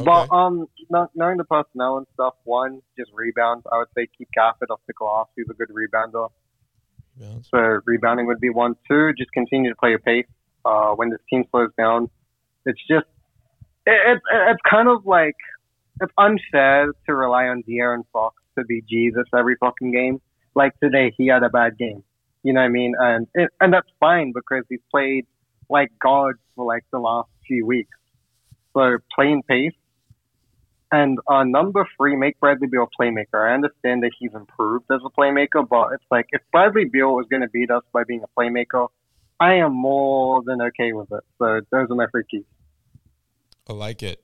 Speaker 6: But
Speaker 3: Okay.
Speaker 6: um, kno- knowing the personnel and stuff, one just rebounds. I would say keep Gafford off the glass. He's a good rebounder. So rebounding would be one. Two, just continue to play your pace. Uh, when this team slows down, it's just it, it's it's kind of like it's unfair to rely on De'Aaron Fox to be Jesus every fucking game. Like today, he had a bad game. You know what I mean? And it, and that's fine because he's played like God for like the last few weeks. So playing pace. And uh, number three, make Bradley Beal a playmaker. I understand that he's improved as a playmaker, but it's like if Bradley Beal was going to beat us by being a playmaker, I am more than okay with it. So those are my three keys.
Speaker 3: I like it.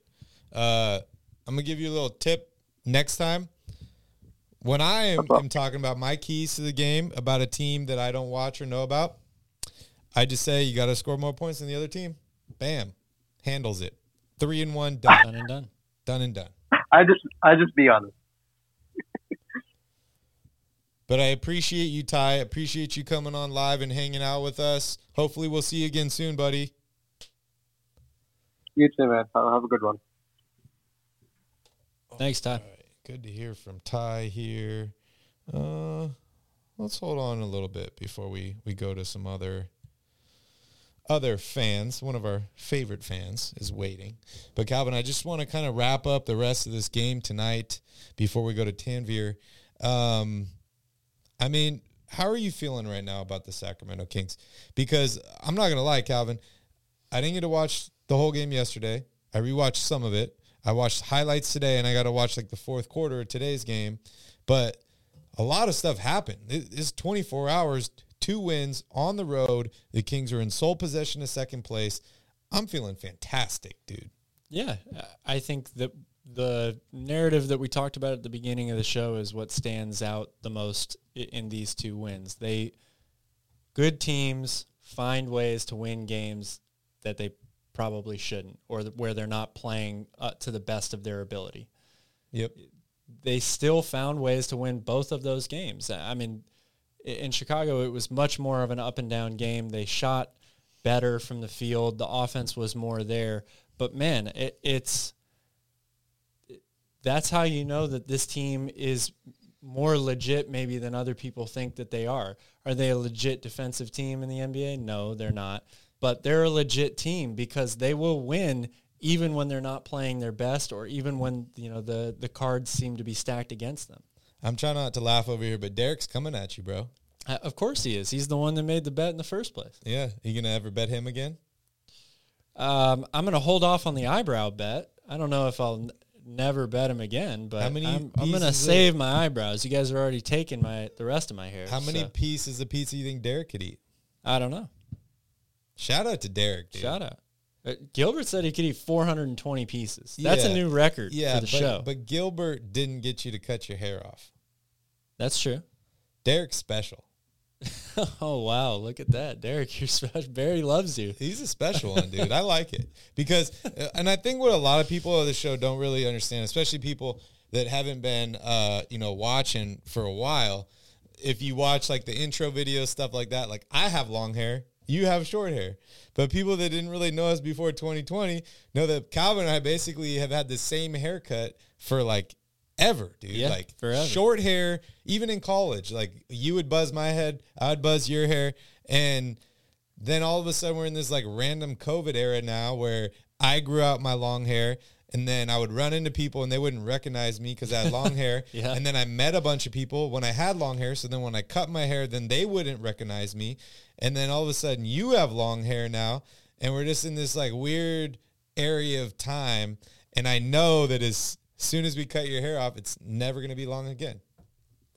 Speaker 3: Uh, I'm gonna give you a little tip next time. When I am, am talking about my keys to the game about a team that I don't watch or know about, I just say you got to score more points than the other team. Bam, handles it. Three and one, done,
Speaker 4: done and done.
Speaker 3: Done and done.
Speaker 6: I just I just be honest. *laughs*
Speaker 3: But I appreciate you, Ty. Appreciate you coming on live and hanging out with us. Hopefully, we'll see you again soon, buddy.
Speaker 6: You too, man. Have have a good one.
Speaker 4: Thanks, Ty.
Speaker 3: All right, good to hear from Ty here. Uh, let's hold on a little bit before we we go to some other other fans. One of our favorite fans is waiting. But Calvin, I just want to kind of wrap up the rest of this game tonight before we go to Tanvir. Um, I mean, how are you feeling right now about the Sacramento Kings? Because I'm not gonna lie, Calvin, I didn't get to watch the whole game yesterday. I rewatched some of it. I watched highlights today, and I got to watch like the fourth quarter of today's game. But a lot of stuff happened. It- It's 24 hours, two wins on the road. The Kings are in sole possession of second place. I'm feeling fantastic, dude.
Speaker 4: Yeah, I think that the narrative that we talked about at the beginning of the show is what stands out the most in these two wins. They good teams find ways to win games that they probably shouldn't, or where they're not playing uh, to the best of their ability.
Speaker 3: Yep.
Speaker 4: They still found ways to win both of those games. I mean, in Chicago, it was much more of an up and down game. They shot better from the field. The offense was more there. But man, it, it's that's how you know that this team is more legit maybe than other people think that they are. Are they a legit defensive team in the NBA? No, they're not. But they're a legit team because they will win even when they're not playing their best or even when, you know, the the cards seem to be stacked against them.
Speaker 3: I'm trying not to laugh over here, but Derek's coming at you, bro.
Speaker 4: Uh, of course he is. He's the one that made the bet in the first place.
Speaker 3: Yeah. You going to ever bet him again?
Speaker 4: Um, I'm going to hold off on the eyebrow bet. I don't know if I'll n- never bet him again, but
Speaker 3: How many
Speaker 4: I'm, I'm going to
Speaker 3: pieces of-
Speaker 4: save my eyebrows. You guys are already taking my the rest of my hair.
Speaker 3: How many
Speaker 4: so
Speaker 3: pieces of pizza you think Derek could eat?
Speaker 4: I don't know.
Speaker 3: Shout out to Derek, dude.
Speaker 4: Shout out. Uh, Gilbert said he could eat 420 pieces. That's a new record
Speaker 3: Yeah,
Speaker 4: for the
Speaker 3: but,
Speaker 4: show.
Speaker 3: but Gilbert didn't get you to cut your hair off.
Speaker 4: That's true.
Speaker 3: Derek's special. *laughs*
Speaker 4: oh wow, look at that, Derek. You're special. Barry loves you.
Speaker 3: He's a special one, dude. I like it because, uh, and I think what a lot of people of the show don't really understand, especially people that haven't been, uh, you know, watching for a while. If you watch like the intro video stuff like that, like I have long hair, you have short hair, but people that didn't really know us before 2020 know that Calvin and I basically have had the same haircut for like ever, dude.
Speaker 4: Yeah,
Speaker 3: like
Speaker 4: forever.
Speaker 3: short hair, even in college. Like you would buzz my head, I would buzz your hair, and then all of a sudden we're in this like random COVID era now where I grew out my long hair and then I would run into people and they wouldn't recognize me because I had long *laughs* hair.
Speaker 4: Yeah.
Speaker 3: And then I met a bunch of people when I had long hair. So then when I cut my hair, then they wouldn't recognize me. And then all of a sudden you have long hair now. And we're just in this like weird area of time, and I know that as soon as we cut your hair off, it's never going to be long again.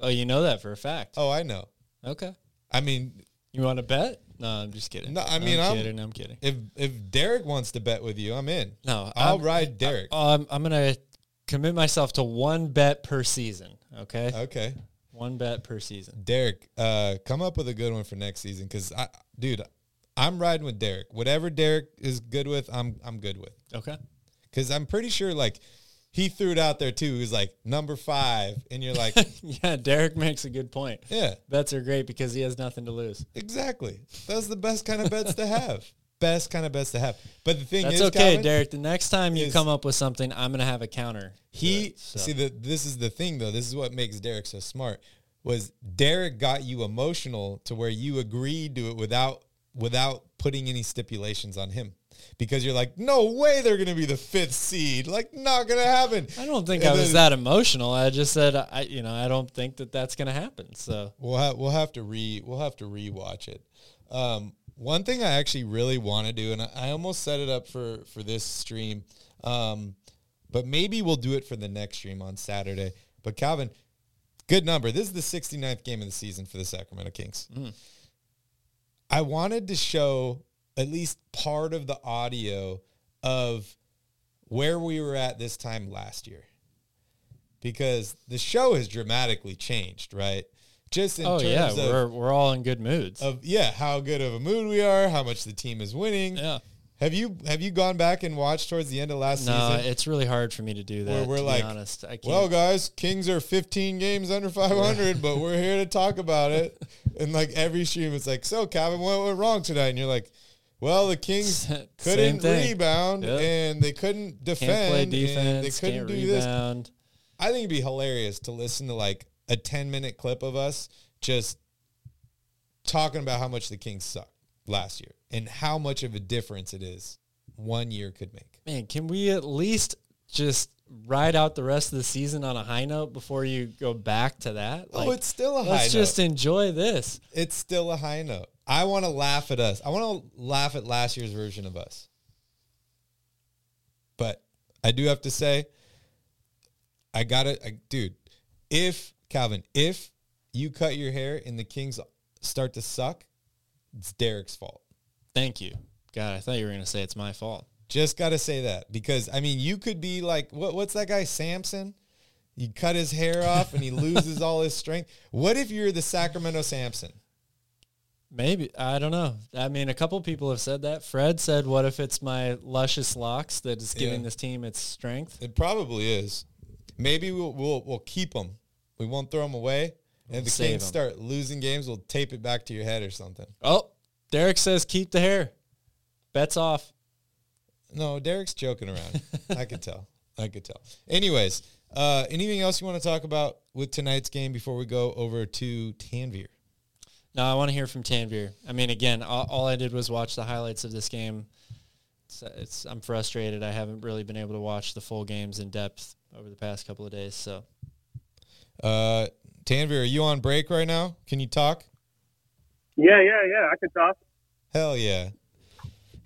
Speaker 4: Oh, you know that for a fact.
Speaker 3: Oh, I know.
Speaker 4: Okay.
Speaker 3: I mean,
Speaker 4: You want to bet? No, I'm just kidding.
Speaker 3: No, I mean,
Speaker 4: I'm,
Speaker 3: I'm-
Speaker 4: kidding. I'm kidding.
Speaker 3: if if Derek wants to bet with you, I'm in.
Speaker 4: No,
Speaker 3: I'll
Speaker 4: I'm-
Speaker 3: ride Derek.
Speaker 4: Oh, I'm, I'm gonna commit myself to one bet per season. Okay,
Speaker 3: okay,
Speaker 4: one bet per season.
Speaker 3: Derek, uh, come up with a good one for next season, because I, dude, I'm riding with Derek. Whatever Derek is good with, I'm I'm good with.
Speaker 4: Okay.
Speaker 3: Because I'm pretty sure, like, he threw it out there too. He was like number five, and you're like, *laughs*
Speaker 4: yeah, Derek makes a good point.
Speaker 3: yeah,
Speaker 4: Bets are great because he has nothing to lose.
Speaker 3: exactly. That's the best kind of bets to have. *laughs* Best kind of bets to have. But the thing
Speaker 4: That's
Speaker 3: is,
Speaker 4: okay,
Speaker 3: Calvin,
Speaker 4: Derek. The next time you come up with something, I'm gonna have a counter.
Speaker 3: He
Speaker 4: it, so.
Speaker 3: see the this is the thing though. This is what makes Derek so smart. Was Derek got you emotional to where you agreed to it without without putting any stipulations on him. Because you're like, no way they're gonna be the fifth seed. Like, not gonna happen.
Speaker 4: I don't think
Speaker 3: And
Speaker 4: I was
Speaker 3: then-
Speaker 4: that emotional. I just said, I, you know, I don't think that that's gonna happen. So
Speaker 3: We'll have we'll have to re we'll have to rewatch it. Um, one thing I actually really want to do, and I, I almost set it up for for this stream, um, but maybe we'll do it for the next stream on Saturday. But Calvin, good number. This is the 69th game of the season for the Sacramento Kings. I wanted to show at least part of the audio of where we were at this time last year. Because the show has dramatically changed, right? Just in
Speaker 4: oh
Speaker 3: terms
Speaker 4: yeah,
Speaker 3: of,
Speaker 4: we're we're all in good moods.
Speaker 3: of yeah, how good of a mood we are, how much the team is winning.
Speaker 4: yeah.
Speaker 3: Have you have you gone back and watched towards the end of last
Speaker 4: No,
Speaker 3: season?
Speaker 4: No, it's really hard for me to do that.
Speaker 3: Where we're
Speaker 4: to
Speaker 3: like,
Speaker 4: be honest, I can't.
Speaker 3: Well, guys, Kings are 15 games under 500, but we're here to talk about it. *laughs* And like every stream, it's like, so Calvin, what went wrong tonight? And you're like, well, the Kings *laughs* couldn't rebound
Speaker 4: Yep.
Speaker 3: and they couldn't defend. and they couldn't do this.
Speaker 4: rebound.
Speaker 3: I think it'd be hilarious to listen to like a 10 minute clip of us just talking about how much the Kings suck last year and how much of a difference it is one year could make.
Speaker 4: Man, can we at least just ride out the rest of the season on a high note before you go back to that?
Speaker 3: oh, it's still a high note.
Speaker 4: let's just enjoy this.
Speaker 3: it's still a high note. I want to laugh at us. I want to laugh at last year's version of us. But I do have to say, I got to, dude, if, Calvin, if you cut your hair and the Kings start to suck, it's Derek's fault.
Speaker 4: Thank you. God, I thought you were going to say it's my fault.
Speaker 3: Just got to say that because, I mean, you could be like, what, what's that guy, Samson? You cut his hair off and he *laughs* loses all his strength. What if you're the Sacramento Samson?
Speaker 4: Maybe. I don't know. I mean, a couple people have said that. Fred said, what if it's my luscious locks that is giving
Speaker 3: Yeah.
Speaker 4: this team its strength?
Speaker 3: It probably is. Maybe we'll we'll, we'll keep them. We won't throw them away. And if the Kings
Speaker 4: 'em.
Speaker 3: start losing games, we'll tape it back to your head or something.
Speaker 4: Oh, Derek says keep the hair. Bets off.
Speaker 3: No, Derek's joking around. *laughs* I could tell. I could tell. Anyways, uh, anything else you want to talk about with tonight's game before we go over to Tanvir?
Speaker 4: No, I want to hear from Tanvir. I mean, again, all, all I did was watch the highlights of this game. It's, it's I'm frustrated. I haven't really been able to watch the full games in depth over the past couple of days. So
Speaker 3: Uh, Tanvir, are you on break right now? Can you talk?
Speaker 5: Yeah, yeah, yeah. I can talk.
Speaker 3: Hell yeah.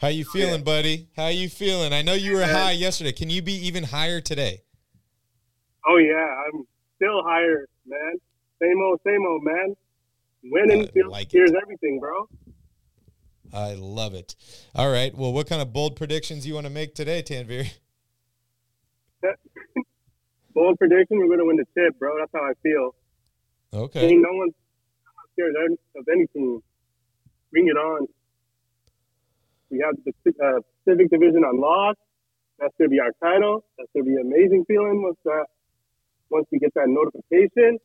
Speaker 3: How you feeling, buddy? How you feeling? I know you were high yesterday. Can you be even higher today?
Speaker 5: Oh yeah, I'm still higher, man. Same old, same old, man. Winning
Speaker 3: I
Speaker 5: feels
Speaker 3: like
Speaker 5: here's everything, bro.
Speaker 3: I love it. All right. Well, what kind of bold predictions you want to make today, Tanvir? *laughs*
Speaker 5: Bold prediction: We're gonna win the tip, bro. That's how I feel.
Speaker 3: Okay.
Speaker 5: Ain't no one's scared of any team. Bring it on. We have the uh, Pacific Division unlocked. That's gonna be our title. That's gonna be an amazing feeling once that once we get that notification.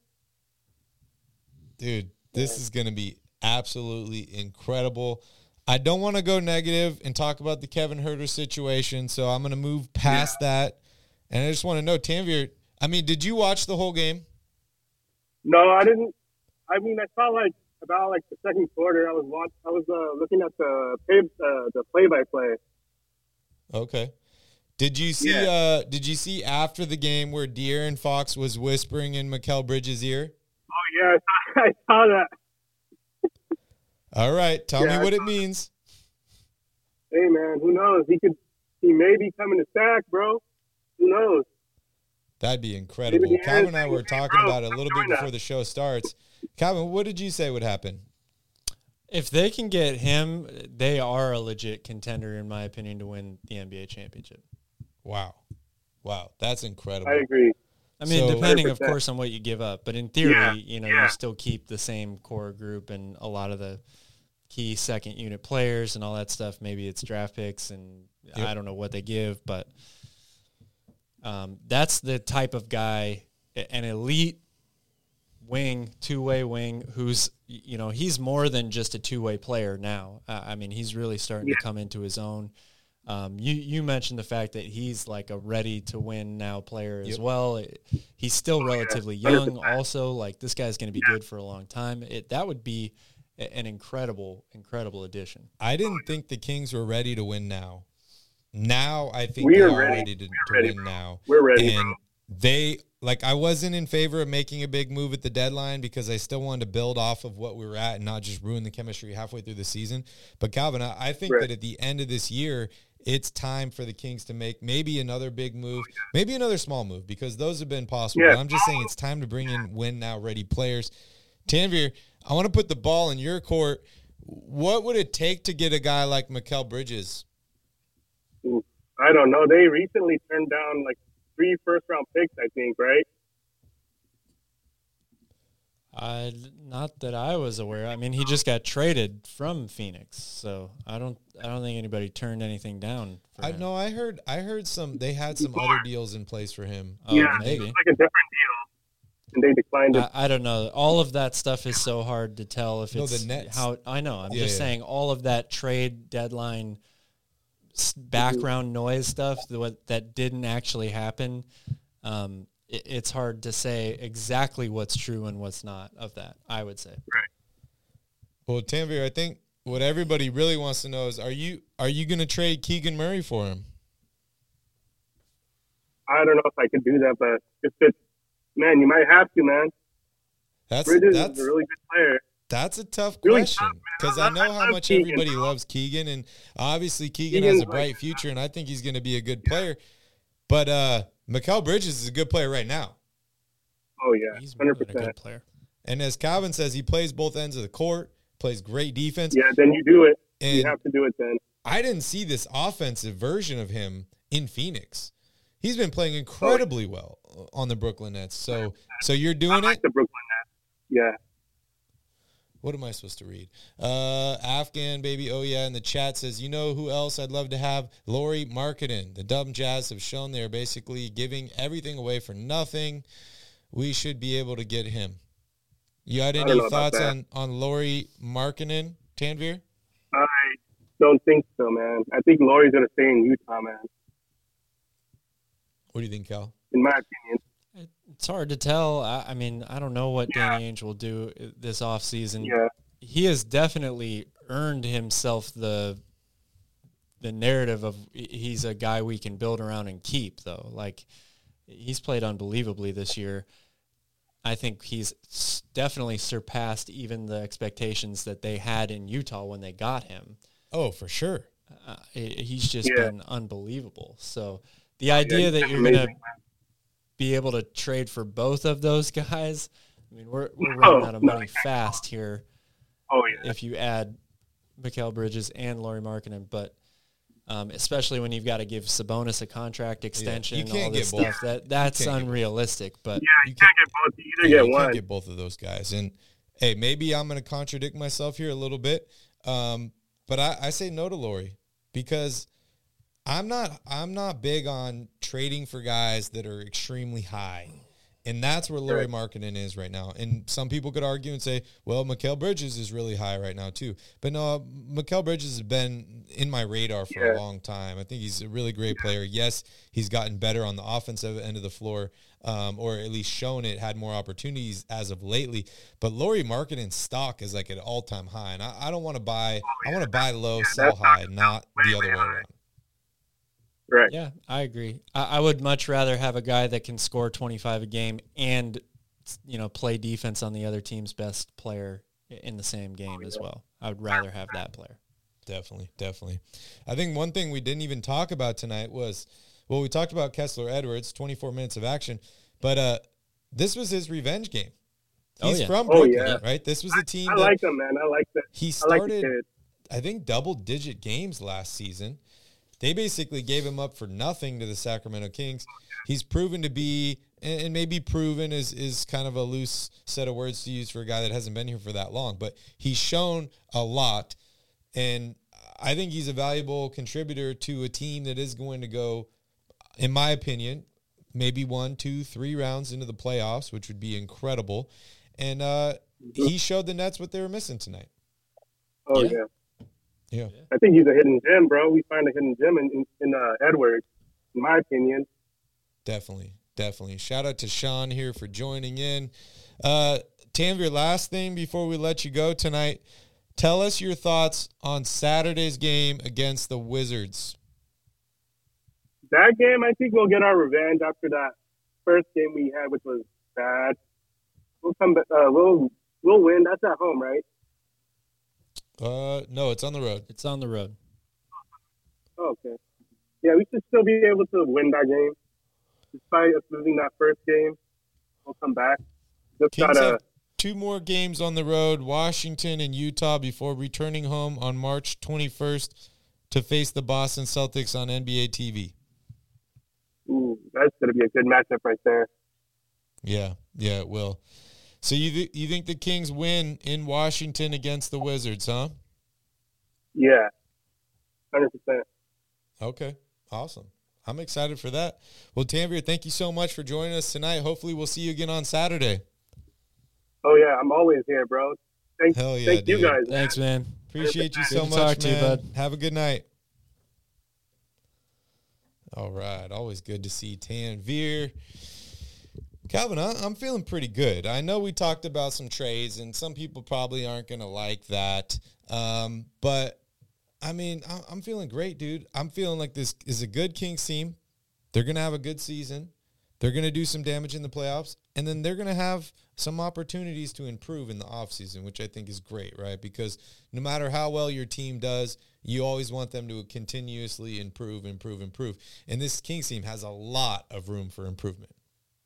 Speaker 3: Dude, this is going to be absolutely incredible. I don't want to go negative and talk about the Kevin Huerter situation, so I'm going to move past that. And I just want to know, Tanvir, I mean, did you watch the whole game?
Speaker 5: No, I didn't. I mean, I saw like about like the second quarter. I was watch. I was uh, looking at the pay, uh, the play by play.
Speaker 3: Okay. Did you see
Speaker 5: Yeah.
Speaker 3: uh did you see after the game where De'Aaron Fox was whispering in Mikal Bridges' ear?
Speaker 5: Oh yeah, *laughs* I saw that.
Speaker 3: All right, tell
Speaker 5: Yeah,
Speaker 3: me what it means.
Speaker 5: Hey man, who knows? He could
Speaker 7: he may be coming to sack, bro. Who knows?
Speaker 3: That'd be incredible.
Speaker 7: the
Speaker 3: Calvin and I were talking
Speaker 7: bro,
Speaker 3: about it a little bit before the show starts. Calvin, what did you say would happen?
Speaker 4: If they can get him, they are a legit contender, in my opinion, to win the NBA championship.
Speaker 3: Wow. Wow. That's incredible.
Speaker 7: I agree.
Speaker 4: I mean,
Speaker 3: So-
Speaker 4: depending, of
Speaker 7: 100%.
Speaker 4: course, on what you give up. But in theory,
Speaker 7: Yeah,
Speaker 4: you know,
Speaker 7: yeah.
Speaker 4: you still keep the same core group and a lot of the key second unit players and all that stuff. Maybe it's draft picks and
Speaker 3: Yep.
Speaker 4: I don't know what they give, but um, that's the type of guy, an elite wing, two way wing, who's you know he's more than just a two way player now. Uh, I mean, he's really starting to come into his own. Um, you you mentioned the fact that he's like a ready to win now player as
Speaker 3: Yep.
Speaker 4: well. It- he's still relatively young, also. Like this guy's going to be good for a long time. It that would be an incredible incredible addition.
Speaker 3: I didn't think the Kings were ready to win now. Now I think
Speaker 7: We
Speaker 3: they
Speaker 7: are
Speaker 3: are
Speaker 7: ready.
Speaker 3: ready to, to
Speaker 7: ready,
Speaker 3: win
Speaker 7: bro.
Speaker 3: now.
Speaker 7: We're ready,
Speaker 3: And they like I wasn't in favor of making a big move at the deadline because I still wanted to build off of what we were at and not just ruin the chemistry halfway through the season. But Calvin, I, I think
Speaker 7: Right.
Speaker 3: that at the end of this year, it's time for the Kings to make maybe another big move, maybe another small move because those have been possible.
Speaker 7: Yeah.
Speaker 3: But I'm just saying it's time to bring in win now ready players. Tanvir, I want to put the ball in your court. What would it take to get a guy like Mikal Bridges?
Speaker 7: I don't know. They recently turned down like three first round picks, I think, right?
Speaker 4: I not that I was aware. I mean, he just got traded from Phoenix, so I don't I don't think anybody turned anything down. For
Speaker 3: I
Speaker 4: him.
Speaker 3: know I heard I heard some they had some other deals in place for him.
Speaker 4: Oh,
Speaker 7: yeah,
Speaker 4: maybe.
Speaker 7: it's like a different deal, and they declined it.
Speaker 4: I, I don't know. All of that stuff is so hard to tell if
Speaker 3: No,
Speaker 4: it's
Speaker 3: the Nets-
Speaker 4: how I know. I'm
Speaker 3: Yeah,
Speaker 4: just
Speaker 3: yeah.
Speaker 4: saying all of that trade deadline s- background noise stuff that that didn't actually happen. Um, it, it's hard to say exactly what's true and what's not of that. I would say. Right.
Speaker 3: Well, Tanvir, I think what everybody really wants to know is are you are you going to trade Keegan Murray for him?
Speaker 7: I don't know if I could do that, but if it's man, you might have to, man.
Speaker 3: That's
Speaker 7: Bridges
Speaker 3: that's
Speaker 7: is a really good player.
Speaker 3: that's a tough
Speaker 7: Really
Speaker 3: question because
Speaker 7: I
Speaker 3: I know
Speaker 7: I
Speaker 3: how much
Speaker 7: Keegan,
Speaker 3: everybody
Speaker 7: bro.
Speaker 3: loves Keegan, and obviously Keegan
Speaker 7: Keegan's
Speaker 3: has a bright
Speaker 7: like-
Speaker 3: future, and I think he's going to be a good player. But uh, Mikal Bridges is a good player right now.
Speaker 7: Oh yeah,
Speaker 4: He's more
Speaker 7: hundred
Speaker 4: than a good player.
Speaker 3: And as Calvin says, he plays both ends of the court, plays great defense.
Speaker 7: Yeah, then you do it.
Speaker 3: And
Speaker 7: you have to do it then.
Speaker 3: I didn't see this offensive version of him in Phoenix. He's been playing oh, incredibly well uh, on the Brooklyn Nets. So, so you're
Speaker 7: I
Speaker 3: doing
Speaker 7: like
Speaker 3: it.
Speaker 7: the Brooklyn Nets. Yeah.
Speaker 3: What am I supposed to read? Uh, Afghan baby. Oh yeah, in the chat says, you know who else I'd love to have? Lauri Markkanen. The Dumb Jazz have shown they're basically giving everything away for nothing. We should be able to get him. You had any
Speaker 7: don't know about
Speaker 3: thoughts on on Lauri Markkanen, Tanvir?
Speaker 7: I don't think so, man. I think Lauri's gonna stay in Utah, man.
Speaker 3: What do you think, Cal?
Speaker 7: In my opinion.
Speaker 4: It's hard to tell. I, I mean, I don't know what Danny Ainge will do this offseason.
Speaker 7: Yeah.
Speaker 4: He has definitely earned himself the the narrative of he's a guy we can build around and keep though. Like he's played unbelievably this year. I think he's definitely surpassed even the expectations that they had in Utah when they got him.
Speaker 3: Oh, for sure.
Speaker 4: Uh, he's just
Speaker 7: Yeah.
Speaker 4: been unbelievable. So the idea
Speaker 7: he's
Speaker 4: that you're going to
Speaker 7: amazing, man.
Speaker 4: Be able to trade for both of those *laughs* guys, I mean, we're, we're
Speaker 7: No,
Speaker 4: running out of
Speaker 7: no,
Speaker 4: money fast here
Speaker 7: Oh yeah.
Speaker 4: if you add Mikal Bridges and Lauri Markkanen, but um, especially when you've got to give Sabonis a contract extension, all
Speaker 3: can't
Speaker 4: this
Speaker 3: get both.
Speaker 4: stuff, that that's
Speaker 3: can't get
Speaker 4: unrealistic. But
Speaker 7: Yeah, you,
Speaker 3: you
Speaker 7: can't get both. You either
Speaker 3: Yeah,
Speaker 7: get
Speaker 3: you
Speaker 7: one.
Speaker 3: can't get both of those guys. And hey, maybe I'm going to contradict myself here a little bit, um, but I, I say no to Lauri because I'm not I'm not big on trading for guys that are extremely high. And that's where Lauri Markkanen is right now. And some people could argue and say, well, Mikal Bridges is really high right now too. But no, Mikal Bridges has been in my radar for a long time. I think he's a really great player. Yes, he's gotten better on the offensive end of the floor, um, or at least shown it, had more opportunities as of lately. But Lauri Markkanen's stock is like at an all time high. And I, I don't want to buy, I want to buy low, sell high, not the other way around.
Speaker 7: Right.
Speaker 4: yeah, I agree. I, I would much rather have a guy that can score 25 a game and you know play defense on the other team's best player in the same game as well. I would rather have that player.
Speaker 3: Definitely, definitely. I think one thing we didn't even talk about tonight was, well, we talked about Kessler Edwards, 24 minutes of action, but uh, this was his revenge game.
Speaker 4: Oh,
Speaker 3: He's
Speaker 4: yeah.
Speaker 3: from
Speaker 7: Oh, yeah.
Speaker 3: right? This was a team
Speaker 7: I
Speaker 3: that
Speaker 7: like him, man. I like that.
Speaker 3: he
Speaker 7: I like
Speaker 3: started. I think, double digit games last season. They basically gave him up for nothing to the Sacramento Kings. He's proven to be, and and maybe proven is, is kind of a loose set of words to use for a guy that hasn't been here for that long, but he's shown a lot. And I think he's a valuable contributor to a team that is going to go, in my opinion, maybe one, two, three rounds into the playoffs, which would be incredible. And uh, he showed the Nets what they were missing tonight.
Speaker 7: Oh
Speaker 4: Yeah.
Speaker 7: yeah.
Speaker 3: Yeah.
Speaker 7: I think he's a hidden gem, bro. We find a hidden gem in in, in uh, Edwards, in my opinion.
Speaker 3: Definitely, definitely. Shout out to Sean here for joining in. Uh, Tanvir, last thing before we let you go tonight, tell us your thoughts on Saturday's game against the Wizards.
Speaker 7: That game, I think we'll get our revenge after that first game we had, which was bad. We'll come back. Uh, we'll we'll win. That's at home, right?
Speaker 3: Uh, no, it's on the road.
Speaker 4: It's on the road.
Speaker 7: Oh, okay. Yeah, we should still be able to win that game, despite us losing that first game. We'll come back. Just
Speaker 3: Kings
Speaker 7: gotta.
Speaker 3: have two more games on the road, Washington and Utah, before returning home on March 21st to face the Boston Celtics on NBA TV.
Speaker 7: Ooh, that's gonna be a good matchup right there.
Speaker 3: Yeah, yeah, it will. So you th- you think the Kings win in Washington against the Wizards, huh?
Speaker 7: Yeah, hundred percent.
Speaker 3: Okay, awesome. I'm excited for that. Well, Tanvir, thank you so much for joining us tonight. Hopefully, we'll see you again on Saturday.
Speaker 7: Oh yeah, I'm always here, bro. Thank,
Speaker 3: Hell yeah,
Speaker 7: thank you
Speaker 3: dude.
Speaker 7: guys.
Speaker 4: Thanks, man.
Speaker 3: Appreciate you
Speaker 4: Good
Speaker 3: so
Speaker 4: to
Speaker 3: much,
Speaker 4: talk to you,
Speaker 3: man.
Speaker 4: bud.
Speaker 3: Have a good night. All right, always good to see Tanvir. Calvin, I- I'm feeling pretty good. I know we talked about some trades, and some people probably aren't going to like that. Um, but I mean, I- I'm feeling great, dude. I'm feeling like this is a good Kings team. They're going to have a good season. They're going to do some damage in the playoffs, and then they're going to have some opportunities to improve in the offseason, which I think is great, right? Because no matter how well your team does, you always want them to continuously improve, improve, improve. And this Kings team has a lot of room for improvement.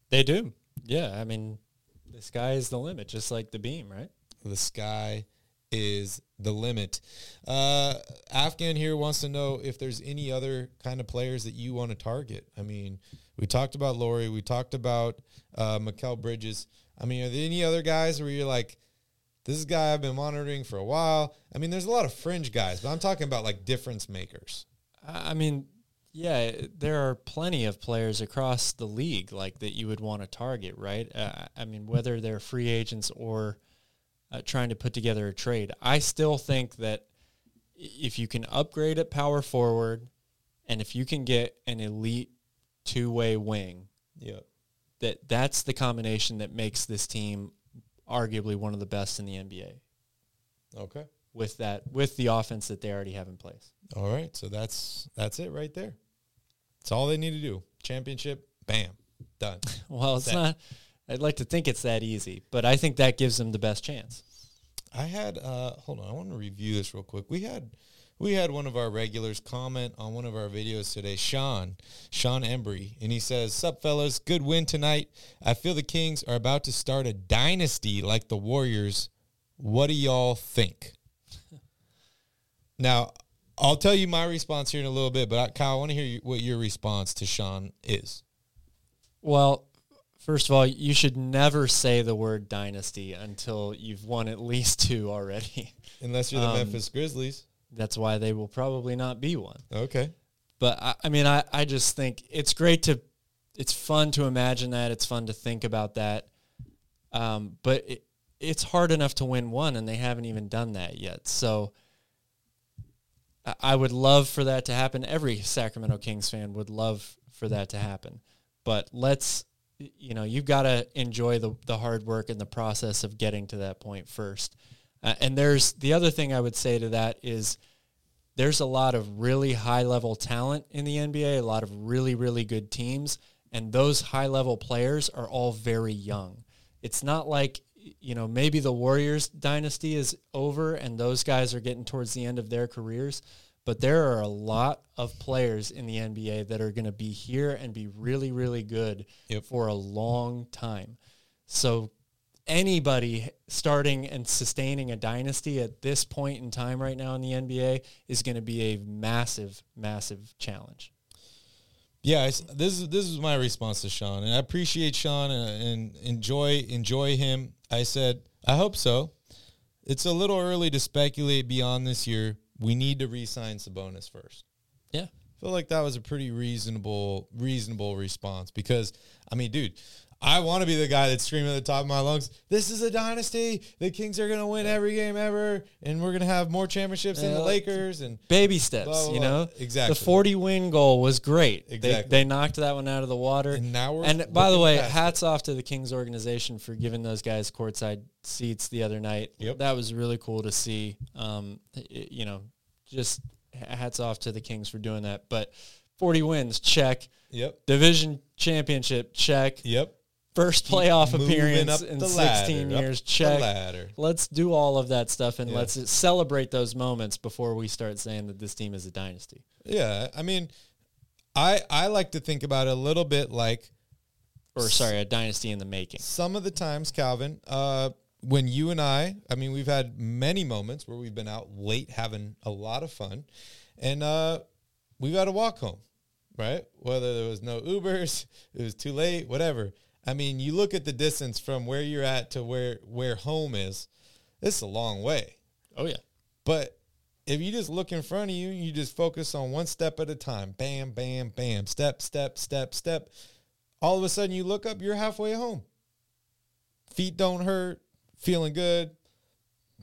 Speaker 4: They do. Yeah, I mean, the sky is the limit, just like the beam, right?
Speaker 3: The sky is the limit. Uh, Afghan here wants to know if there's any other kind of players that you want to target. I mean, we talked about Lauri. We talked about uh, Mikal Bridges. I mean, are there any other guys where you're like, this is guy I've been monitoring for a while? I mean, there's a lot of fringe guys, but I'm talking about like difference makers.
Speaker 4: I I mean, yeah, there are plenty of players across the league like that you would want to target, right? Uh, I mean, whether they're free agents or uh, trying to put together a trade, I still think that if you can upgrade at power forward, and if you can get an elite two-way wing,
Speaker 3: Yeah.
Speaker 4: that that's the combination that makes this team arguably one of the best in the NBA
Speaker 3: Okay.
Speaker 4: With that with the offense that they already have in place.
Speaker 3: All right. So that's that's it right there. That's all they need to do. Championship, bam, done. *laughs*
Speaker 4: Well, it's
Speaker 3: Set.
Speaker 4: not. I'd like to think it's that easy, but I think that gives them the best chance.
Speaker 3: I had uh hold on, I want to review this real quick. We had we had one of our regulars comment on one of our videos today, Sean, Sean Embry, and he says, Sup fellas, good win tonight. I feel the Kings are about to start a dynasty like the Warriors. What do y'all think? Now, I'll tell you my response here in a little bit, but I, Kyle, I want to hear you- what your response to Sean is.
Speaker 4: Well, first of all, you should never say the word dynasty until you've won at least two already. *laughs*
Speaker 3: Unless you're the
Speaker 4: Um,
Speaker 3: Memphis Grizzlies.
Speaker 4: That's why they will probably not be one.
Speaker 3: Okay.
Speaker 4: But I, I mean, I, I just think it's great to, it's fun to imagine that. It's fun to think about that. Um, but it, it's hard enough to win one, and they haven't even done that yet. So I- would love for that to happen. Every Sacramento Kings fan would love for that to happen. But let's, you know, you've got to enjoy the, the hard work and the process of getting to that point first. Uh, and there's the other thing I would say to that is there's a lot of really high level talent in the NBA, a lot of really, really good teams, and those high level players are all very young. It's not like you know, maybe the Warriors dynasty is over and those guys are getting towards the end of their careers. But there are a lot of players in the NBA that are going to be here and be really, really good
Speaker 3: Yep.
Speaker 4: for a long time. So anybody starting and sustaining a dynasty at this point in time right now in the NBA is going to be a massive, massive challenge.
Speaker 3: Yeah, this is this is my response to Sean, and I appreciate Sean and, and enjoy enjoy him. I said I hope so. It's a little early to speculate beyond this year. We need to re-sign Sabonis first.
Speaker 4: Yeah.
Speaker 3: I feel like that was a pretty reasonable reasonable response because I mean, dude, I want to be the guy that's screaming at the top of my lungs, "This is a dynasty. The Kings are going to win every game ever and we're going to have more championships than the Lakers and
Speaker 4: Baby steps,
Speaker 3: Blah, blah,
Speaker 4: you know.
Speaker 3: Exactly.
Speaker 4: The 40 win goal was great.
Speaker 3: Exactly.
Speaker 4: They, they knocked that one out of the water.
Speaker 3: And now we're
Speaker 4: And by the way,
Speaker 3: it.
Speaker 4: hats off to the Kings organization for giving those guys courtside seats the other night.
Speaker 3: Yep.
Speaker 4: That was really cool to see. Um, it- you know, just hats off to the Kings for doing that. But 40 wins, check.
Speaker 3: Yep.
Speaker 4: Division championship, check.
Speaker 3: Yep.
Speaker 4: First playoff appearance in 16
Speaker 3: ladder,
Speaker 4: years, check. Let's do all of that stuff and
Speaker 3: Yeah.
Speaker 4: let's celebrate those moments before we start saying that this team is a dynasty.
Speaker 3: Yeah, I mean, I I like to think about it a little bit like
Speaker 4: Or sorry, a dynasty in the making.
Speaker 3: some of the times, Calvin, uh, when you and I, I mean, we've had many moments where we've been out late having a lot of fun, and uh, we've had to walk home, right? Whether there was no Ubers, it was too late, whatever. I mean, you look at the distance from where you're at to where where home is. It's a long way.
Speaker 4: Oh yeah.
Speaker 3: But if you just look in front of you, you just focus on one step at a time. Bam, bam, bam. Step, step, step, step. All of a sudden you look up, you're halfway home. Feet don't hurt, feeling good.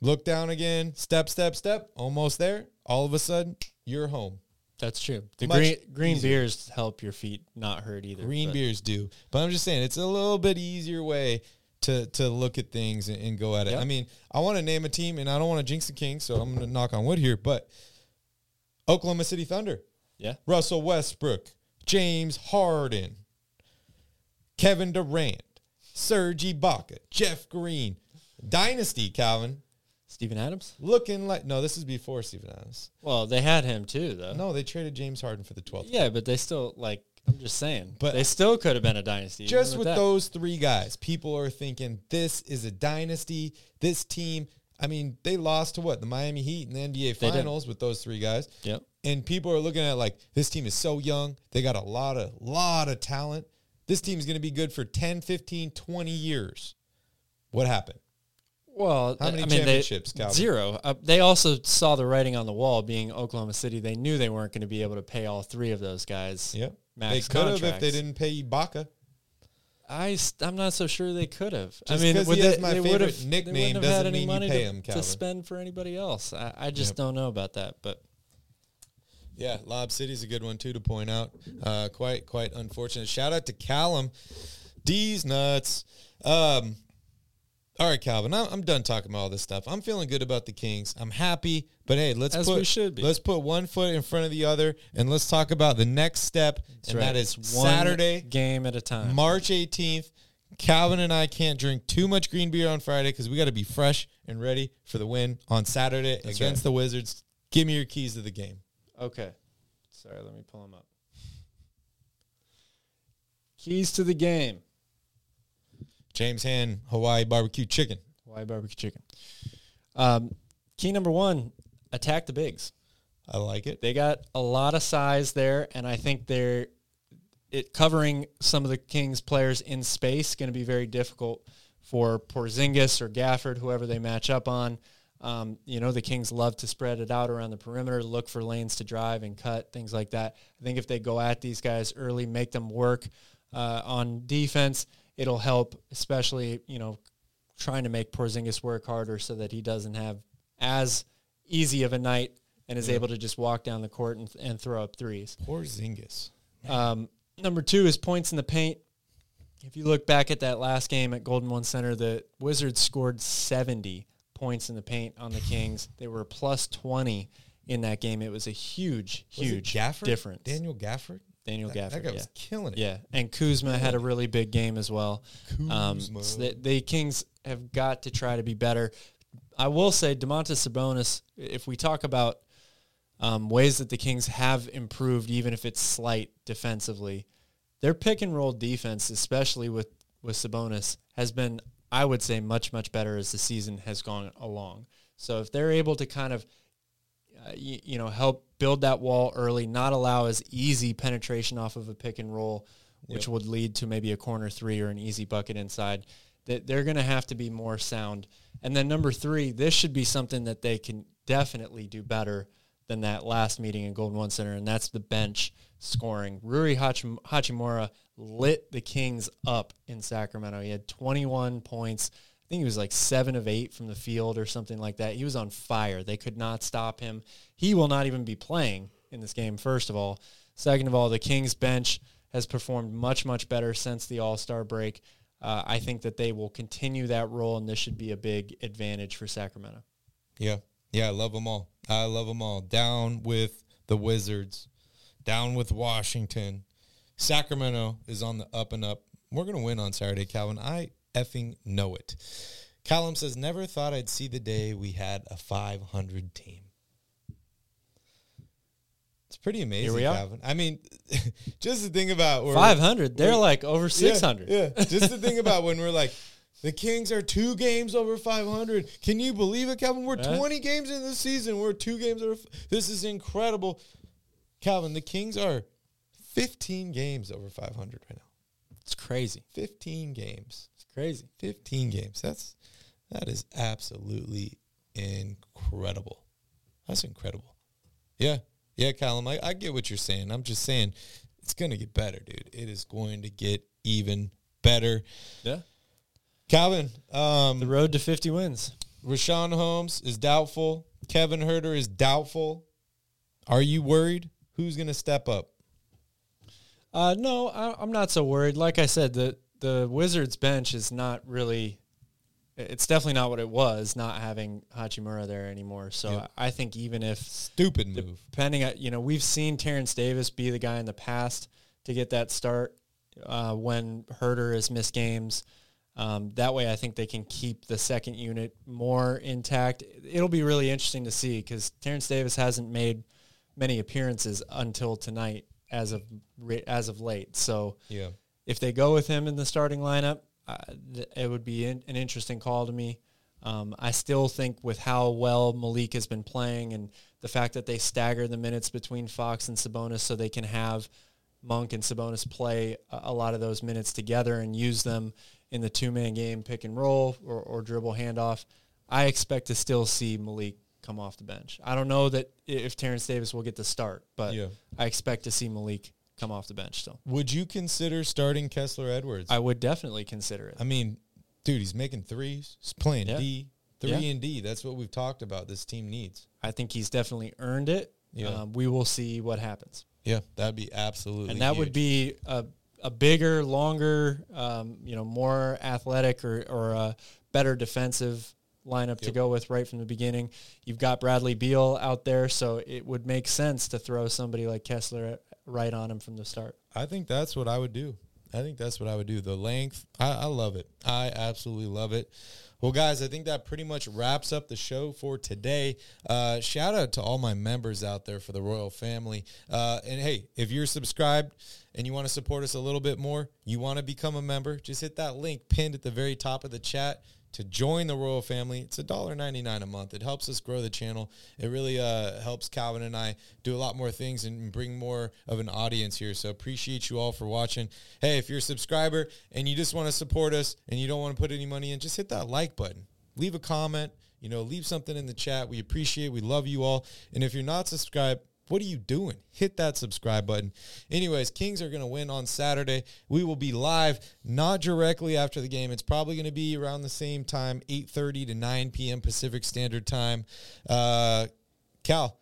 Speaker 3: Look down again, step, step, step, almost there. All of a sudden, you're home.
Speaker 4: That's true. The
Speaker 3: Much
Speaker 4: green green
Speaker 3: easier.
Speaker 4: beers help your feet not hurt either.
Speaker 3: Green
Speaker 4: but-
Speaker 3: beers do. But I'm just saying it's a little bit easier way to to look at things and, and go at it.
Speaker 4: Yep.
Speaker 3: I mean, I want to name a team and I don't want to jinx the king, so I'm gonna knock on wood here, but Oklahoma City Thunder.
Speaker 4: Yeah.
Speaker 3: Russell Westbrook, James Harden, Kevin Durant, Serge Ibaka, Jeff Green. Dynasty, Calvin.
Speaker 4: Steven Adams?
Speaker 3: Looking like no, this is before Steven Adams.
Speaker 4: Well, they had him too, though.
Speaker 3: No, they traded James Harden for the 12th.
Speaker 4: Yeah, but they still like. I'm just saying,
Speaker 3: But-
Speaker 4: they still could have been a dynasty.
Speaker 3: Just with
Speaker 4: that.
Speaker 3: those three guys, people are thinking this is a dynasty. This team, I mean, they lost to what? The Miami Heat in the NBA Finals with those three guys.
Speaker 4: Yep.
Speaker 3: And people are looking at like this team is so young. They got a lot of lot of talent. This team is going to be good for 10, 15, 20 years. What happened?
Speaker 4: Well,
Speaker 3: How many
Speaker 4: I mean,
Speaker 3: championships,
Speaker 4: They, zero. Uh, they also saw the writing on the wall. Being Oklahoma City, they knew they weren't going to be able to pay all three of those guys.
Speaker 3: Yep.
Speaker 4: Max
Speaker 3: they could have if they didn't pay Ibaka.
Speaker 4: I I'm not so sure they could have. I mean, would
Speaker 3: he
Speaker 4: they,
Speaker 3: my
Speaker 4: they
Speaker 3: favorite
Speaker 4: they
Speaker 3: nickname
Speaker 4: wouldn't have
Speaker 3: doesn't
Speaker 4: had any
Speaker 3: mean you
Speaker 4: money
Speaker 3: pay
Speaker 4: to,
Speaker 3: him,
Speaker 4: to spend for anybody else. I, I just
Speaker 3: Yep.
Speaker 4: don't know about that. But
Speaker 3: Yeah, Lob City's a good one too to point out. Uh, quite quite unfortunate. Shout out to Callum. D's nuts. Um, all right, Calvin. I'm, done talking about all this stuff. I'm feeling good about the Kings. I'm happy, but hey, let's
Speaker 4: As
Speaker 3: put
Speaker 4: we should be.
Speaker 3: let's put one foot in front of the other, and let's talk about the next step,
Speaker 4: That's
Speaker 3: and
Speaker 4: right.
Speaker 3: that is
Speaker 4: one
Speaker 3: Saturday,
Speaker 4: game at a time.
Speaker 3: March 18th. Calvin and I can't drink too much green beer on Friday because we got to be fresh and ready for the win on Saturday
Speaker 4: That's
Speaker 3: against
Speaker 4: right.
Speaker 3: the Wizards. Give me your keys to the game.
Speaker 4: Okay. Sorry, let me pull them up. Keys to the game.
Speaker 3: James Hand Hawaii barbecue chicken.
Speaker 4: Hawaii barbecue chicken. Um, key number one: attack the bigs.
Speaker 3: I like it.
Speaker 4: They got a lot of size there, and I think they're it covering some of the Kings players in space going to be very difficult for Porzingis or Gafford, whoever they match up on. Um, you know, the Kings love to spread it out around the perimeter, look for lanes to drive and cut, things like that. I think if they go at these guys early, make them work uh, on defense, it'll help, especially, you know, trying to make Porzingis work harder so that he doesn't have as easy of a night and is
Speaker 3: Yeah.
Speaker 4: able to just walk down the court and, and throw up threes.
Speaker 3: Porzingis.
Speaker 4: Um, number two is points in the paint. If you look back at that last game at Golden One Center, the Wizards scored 70 points in the paint on the Kings. They were plus 20 in that game. It was a huge,
Speaker 3: Was
Speaker 4: huge
Speaker 3: Gafford?
Speaker 4: difference.
Speaker 3: Daniel Gafford?
Speaker 4: Daniel
Speaker 3: That, that
Speaker 4: Gafford.
Speaker 3: guy
Speaker 4: yeah.
Speaker 3: was killing it.
Speaker 4: Yeah, and Kuzma had a really big game as well. Um,
Speaker 3: Kuzma.
Speaker 4: so the, the Kings have got to try to be better. I will say, Domantas Sabonis. If we talk about um, ways that the Kings have improved, even if it's slight defensively, their pick and roll defense, especially with with Sabonis, has been, I would say, much much better as the season has gone along. So if they're able to kind of Uh, you, you know, help build that wall early, not allow as easy penetration off of a pick and roll, which
Speaker 3: Yep.
Speaker 4: would lead to maybe a corner three or an easy bucket inside. That they're going to have to be more sound. And then number three, this should be something that they can definitely do better than that last meeting in Golden One Center, and that's the bench scoring. Rui Hachim- Hachimura lit the Kings up in Sacramento. He had 21 points. I think he was like seven of eight from the field or something like that. He was on fire. They could not stop him. He will not even be playing in this game, first of all. Second of all, the Kings bench has performed much, much better since the All Star break. Uh, I think that they will continue that role, and this should be a big advantage for Sacramento.
Speaker 3: Yeah. Yeah, I love them all. I love them all. Down with the Wizards. Down with Washington. Sacramento is on the up and up. We're going to win on Saturday, Calvin. I effing know it. Callum says, never thought I'd see the day we had a 500 team. It's pretty amazing, Here
Speaker 4: we are.
Speaker 3: Calvin. I mean, *laughs* just to think about where
Speaker 4: 500. They're like over 600.
Speaker 3: Yeah, just to think *laughs* about when we're like, the Kings are two games over 500. Can you believe it, Calvin? We're
Speaker 4: Right.
Speaker 3: 20 games in the season. We're two games over. f- This is incredible. Calvin, the Kings are 15 games over 500 right now.
Speaker 4: It's crazy.
Speaker 3: 15 games.
Speaker 4: It's crazy.
Speaker 3: 15 games. That's that is absolutely incredible. That's incredible. Yeah. Yeah, Callum, I, I get what you're saying. I'm just saying it's gonna get better, dude. It is going to get even better.
Speaker 4: Yeah.
Speaker 3: Calvin, um
Speaker 4: The road to 50 wins.
Speaker 3: Richaun Holmes is doubtful. Kevin Huerter is doubtful. Are you worried? Who's gonna step up?
Speaker 4: Uh, no, I, I'm not so worried. Like I said, the the Wizards bench is not really. It's definitely not what it was, not having Hachimura there anymore. So
Speaker 3: Yep.
Speaker 4: I think even if
Speaker 3: Stupid move.
Speaker 4: depending on you know we've seen Terence Davis be the guy in the past to get that start uh, when Huerter has missed games. Um, that way, I think they can keep the second unit more intact. It'll be really interesting to see because Terence Davis hasn't made many appearances until tonight, as of as of late. So
Speaker 3: Yeah.
Speaker 4: If they go with him in the starting lineup, uh, th- it would be in, an interesting call to me. Um, I still think with how well Malik has been playing and the fact that they stagger the minutes between Fox and Sabonis so they can have Monk and Sabonis play a, a lot of those minutes together and use them in the two-man game pick and roll or, or dribble handoff. I expect to still see Malik come off the bench. I don't know that if Terence Davis will get the start, but
Speaker 3: Yeah.
Speaker 4: I expect to see Malik come off the bench still.
Speaker 3: Would you consider starting Kessler Edwards?
Speaker 4: I would definitely consider it.
Speaker 3: I mean, dude, he's making threes. He's playing
Speaker 4: Yeah.
Speaker 3: D, three
Speaker 4: Yeah.
Speaker 3: and D. That's what we've talked about. This team needs.
Speaker 4: I think he's definitely earned it.
Speaker 3: Yeah.
Speaker 4: Um, we will see what happens.
Speaker 3: Yeah, that'd be absolutely.
Speaker 4: and that would be a, a bigger, longer, um, you know, more athletic or, or a better defensive lineup to go with right from the beginning. You've got Bradley Beal out there, so it would make sense to throw somebody like Kessler right on him from the start.
Speaker 3: I think that's what I would do. I think that's what I would do. The length, I, I love it. I absolutely love it. Well, guys, I think that pretty much wraps up the show for today. Uh, shout out to all my members out there for the Royal Family. Uh, and hey, if you're subscribed and you want to support us a little bit more, you want to become a member, just hit that link pinned at the very top of the chat to join the Royal Family. It's $1.99 a month. It helps us grow the channel. It really uh, helps Calvin and I do a lot more things and bring more of an audience here. So appreciate you all for watching. Hey, if you're a subscriber and you just want to support us and you don't want to put any money in, just hit that like button. Leave a comment. You know, leave something in the chat. We appreciate. We love you all. And if you're not subscribed, what are you doing? Hit that subscribe button. Anyways, Kings are going to win on Saturday. We will be live not directly after the game. It's probably going to be around the same time, 8:30 to 9 p.m. Pacific Standard Time. Uh, Cal,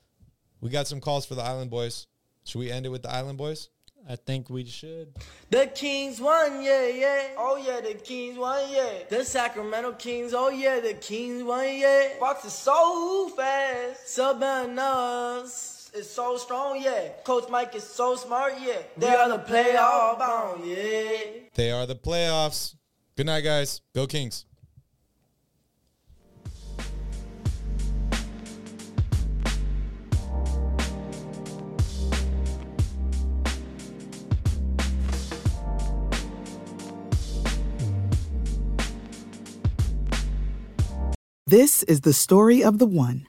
Speaker 3: we got some calls for the Island Boys. Should we end it with the Island Boys?
Speaker 4: I think we should.
Speaker 8: The Kings won, yeah, yeah. Oh yeah, the Kings won, yeah. The Sacramento Kings, oh yeah, the Kings won, yeah. Fox is so fast. Sabonis. Is so strong, yeah. Coach Mike is so smart, yeah. They are the playoff bound, yeah.
Speaker 3: They are the playoffs. Good night, guys. Go Kings.
Speaker 9: This is the story of the one.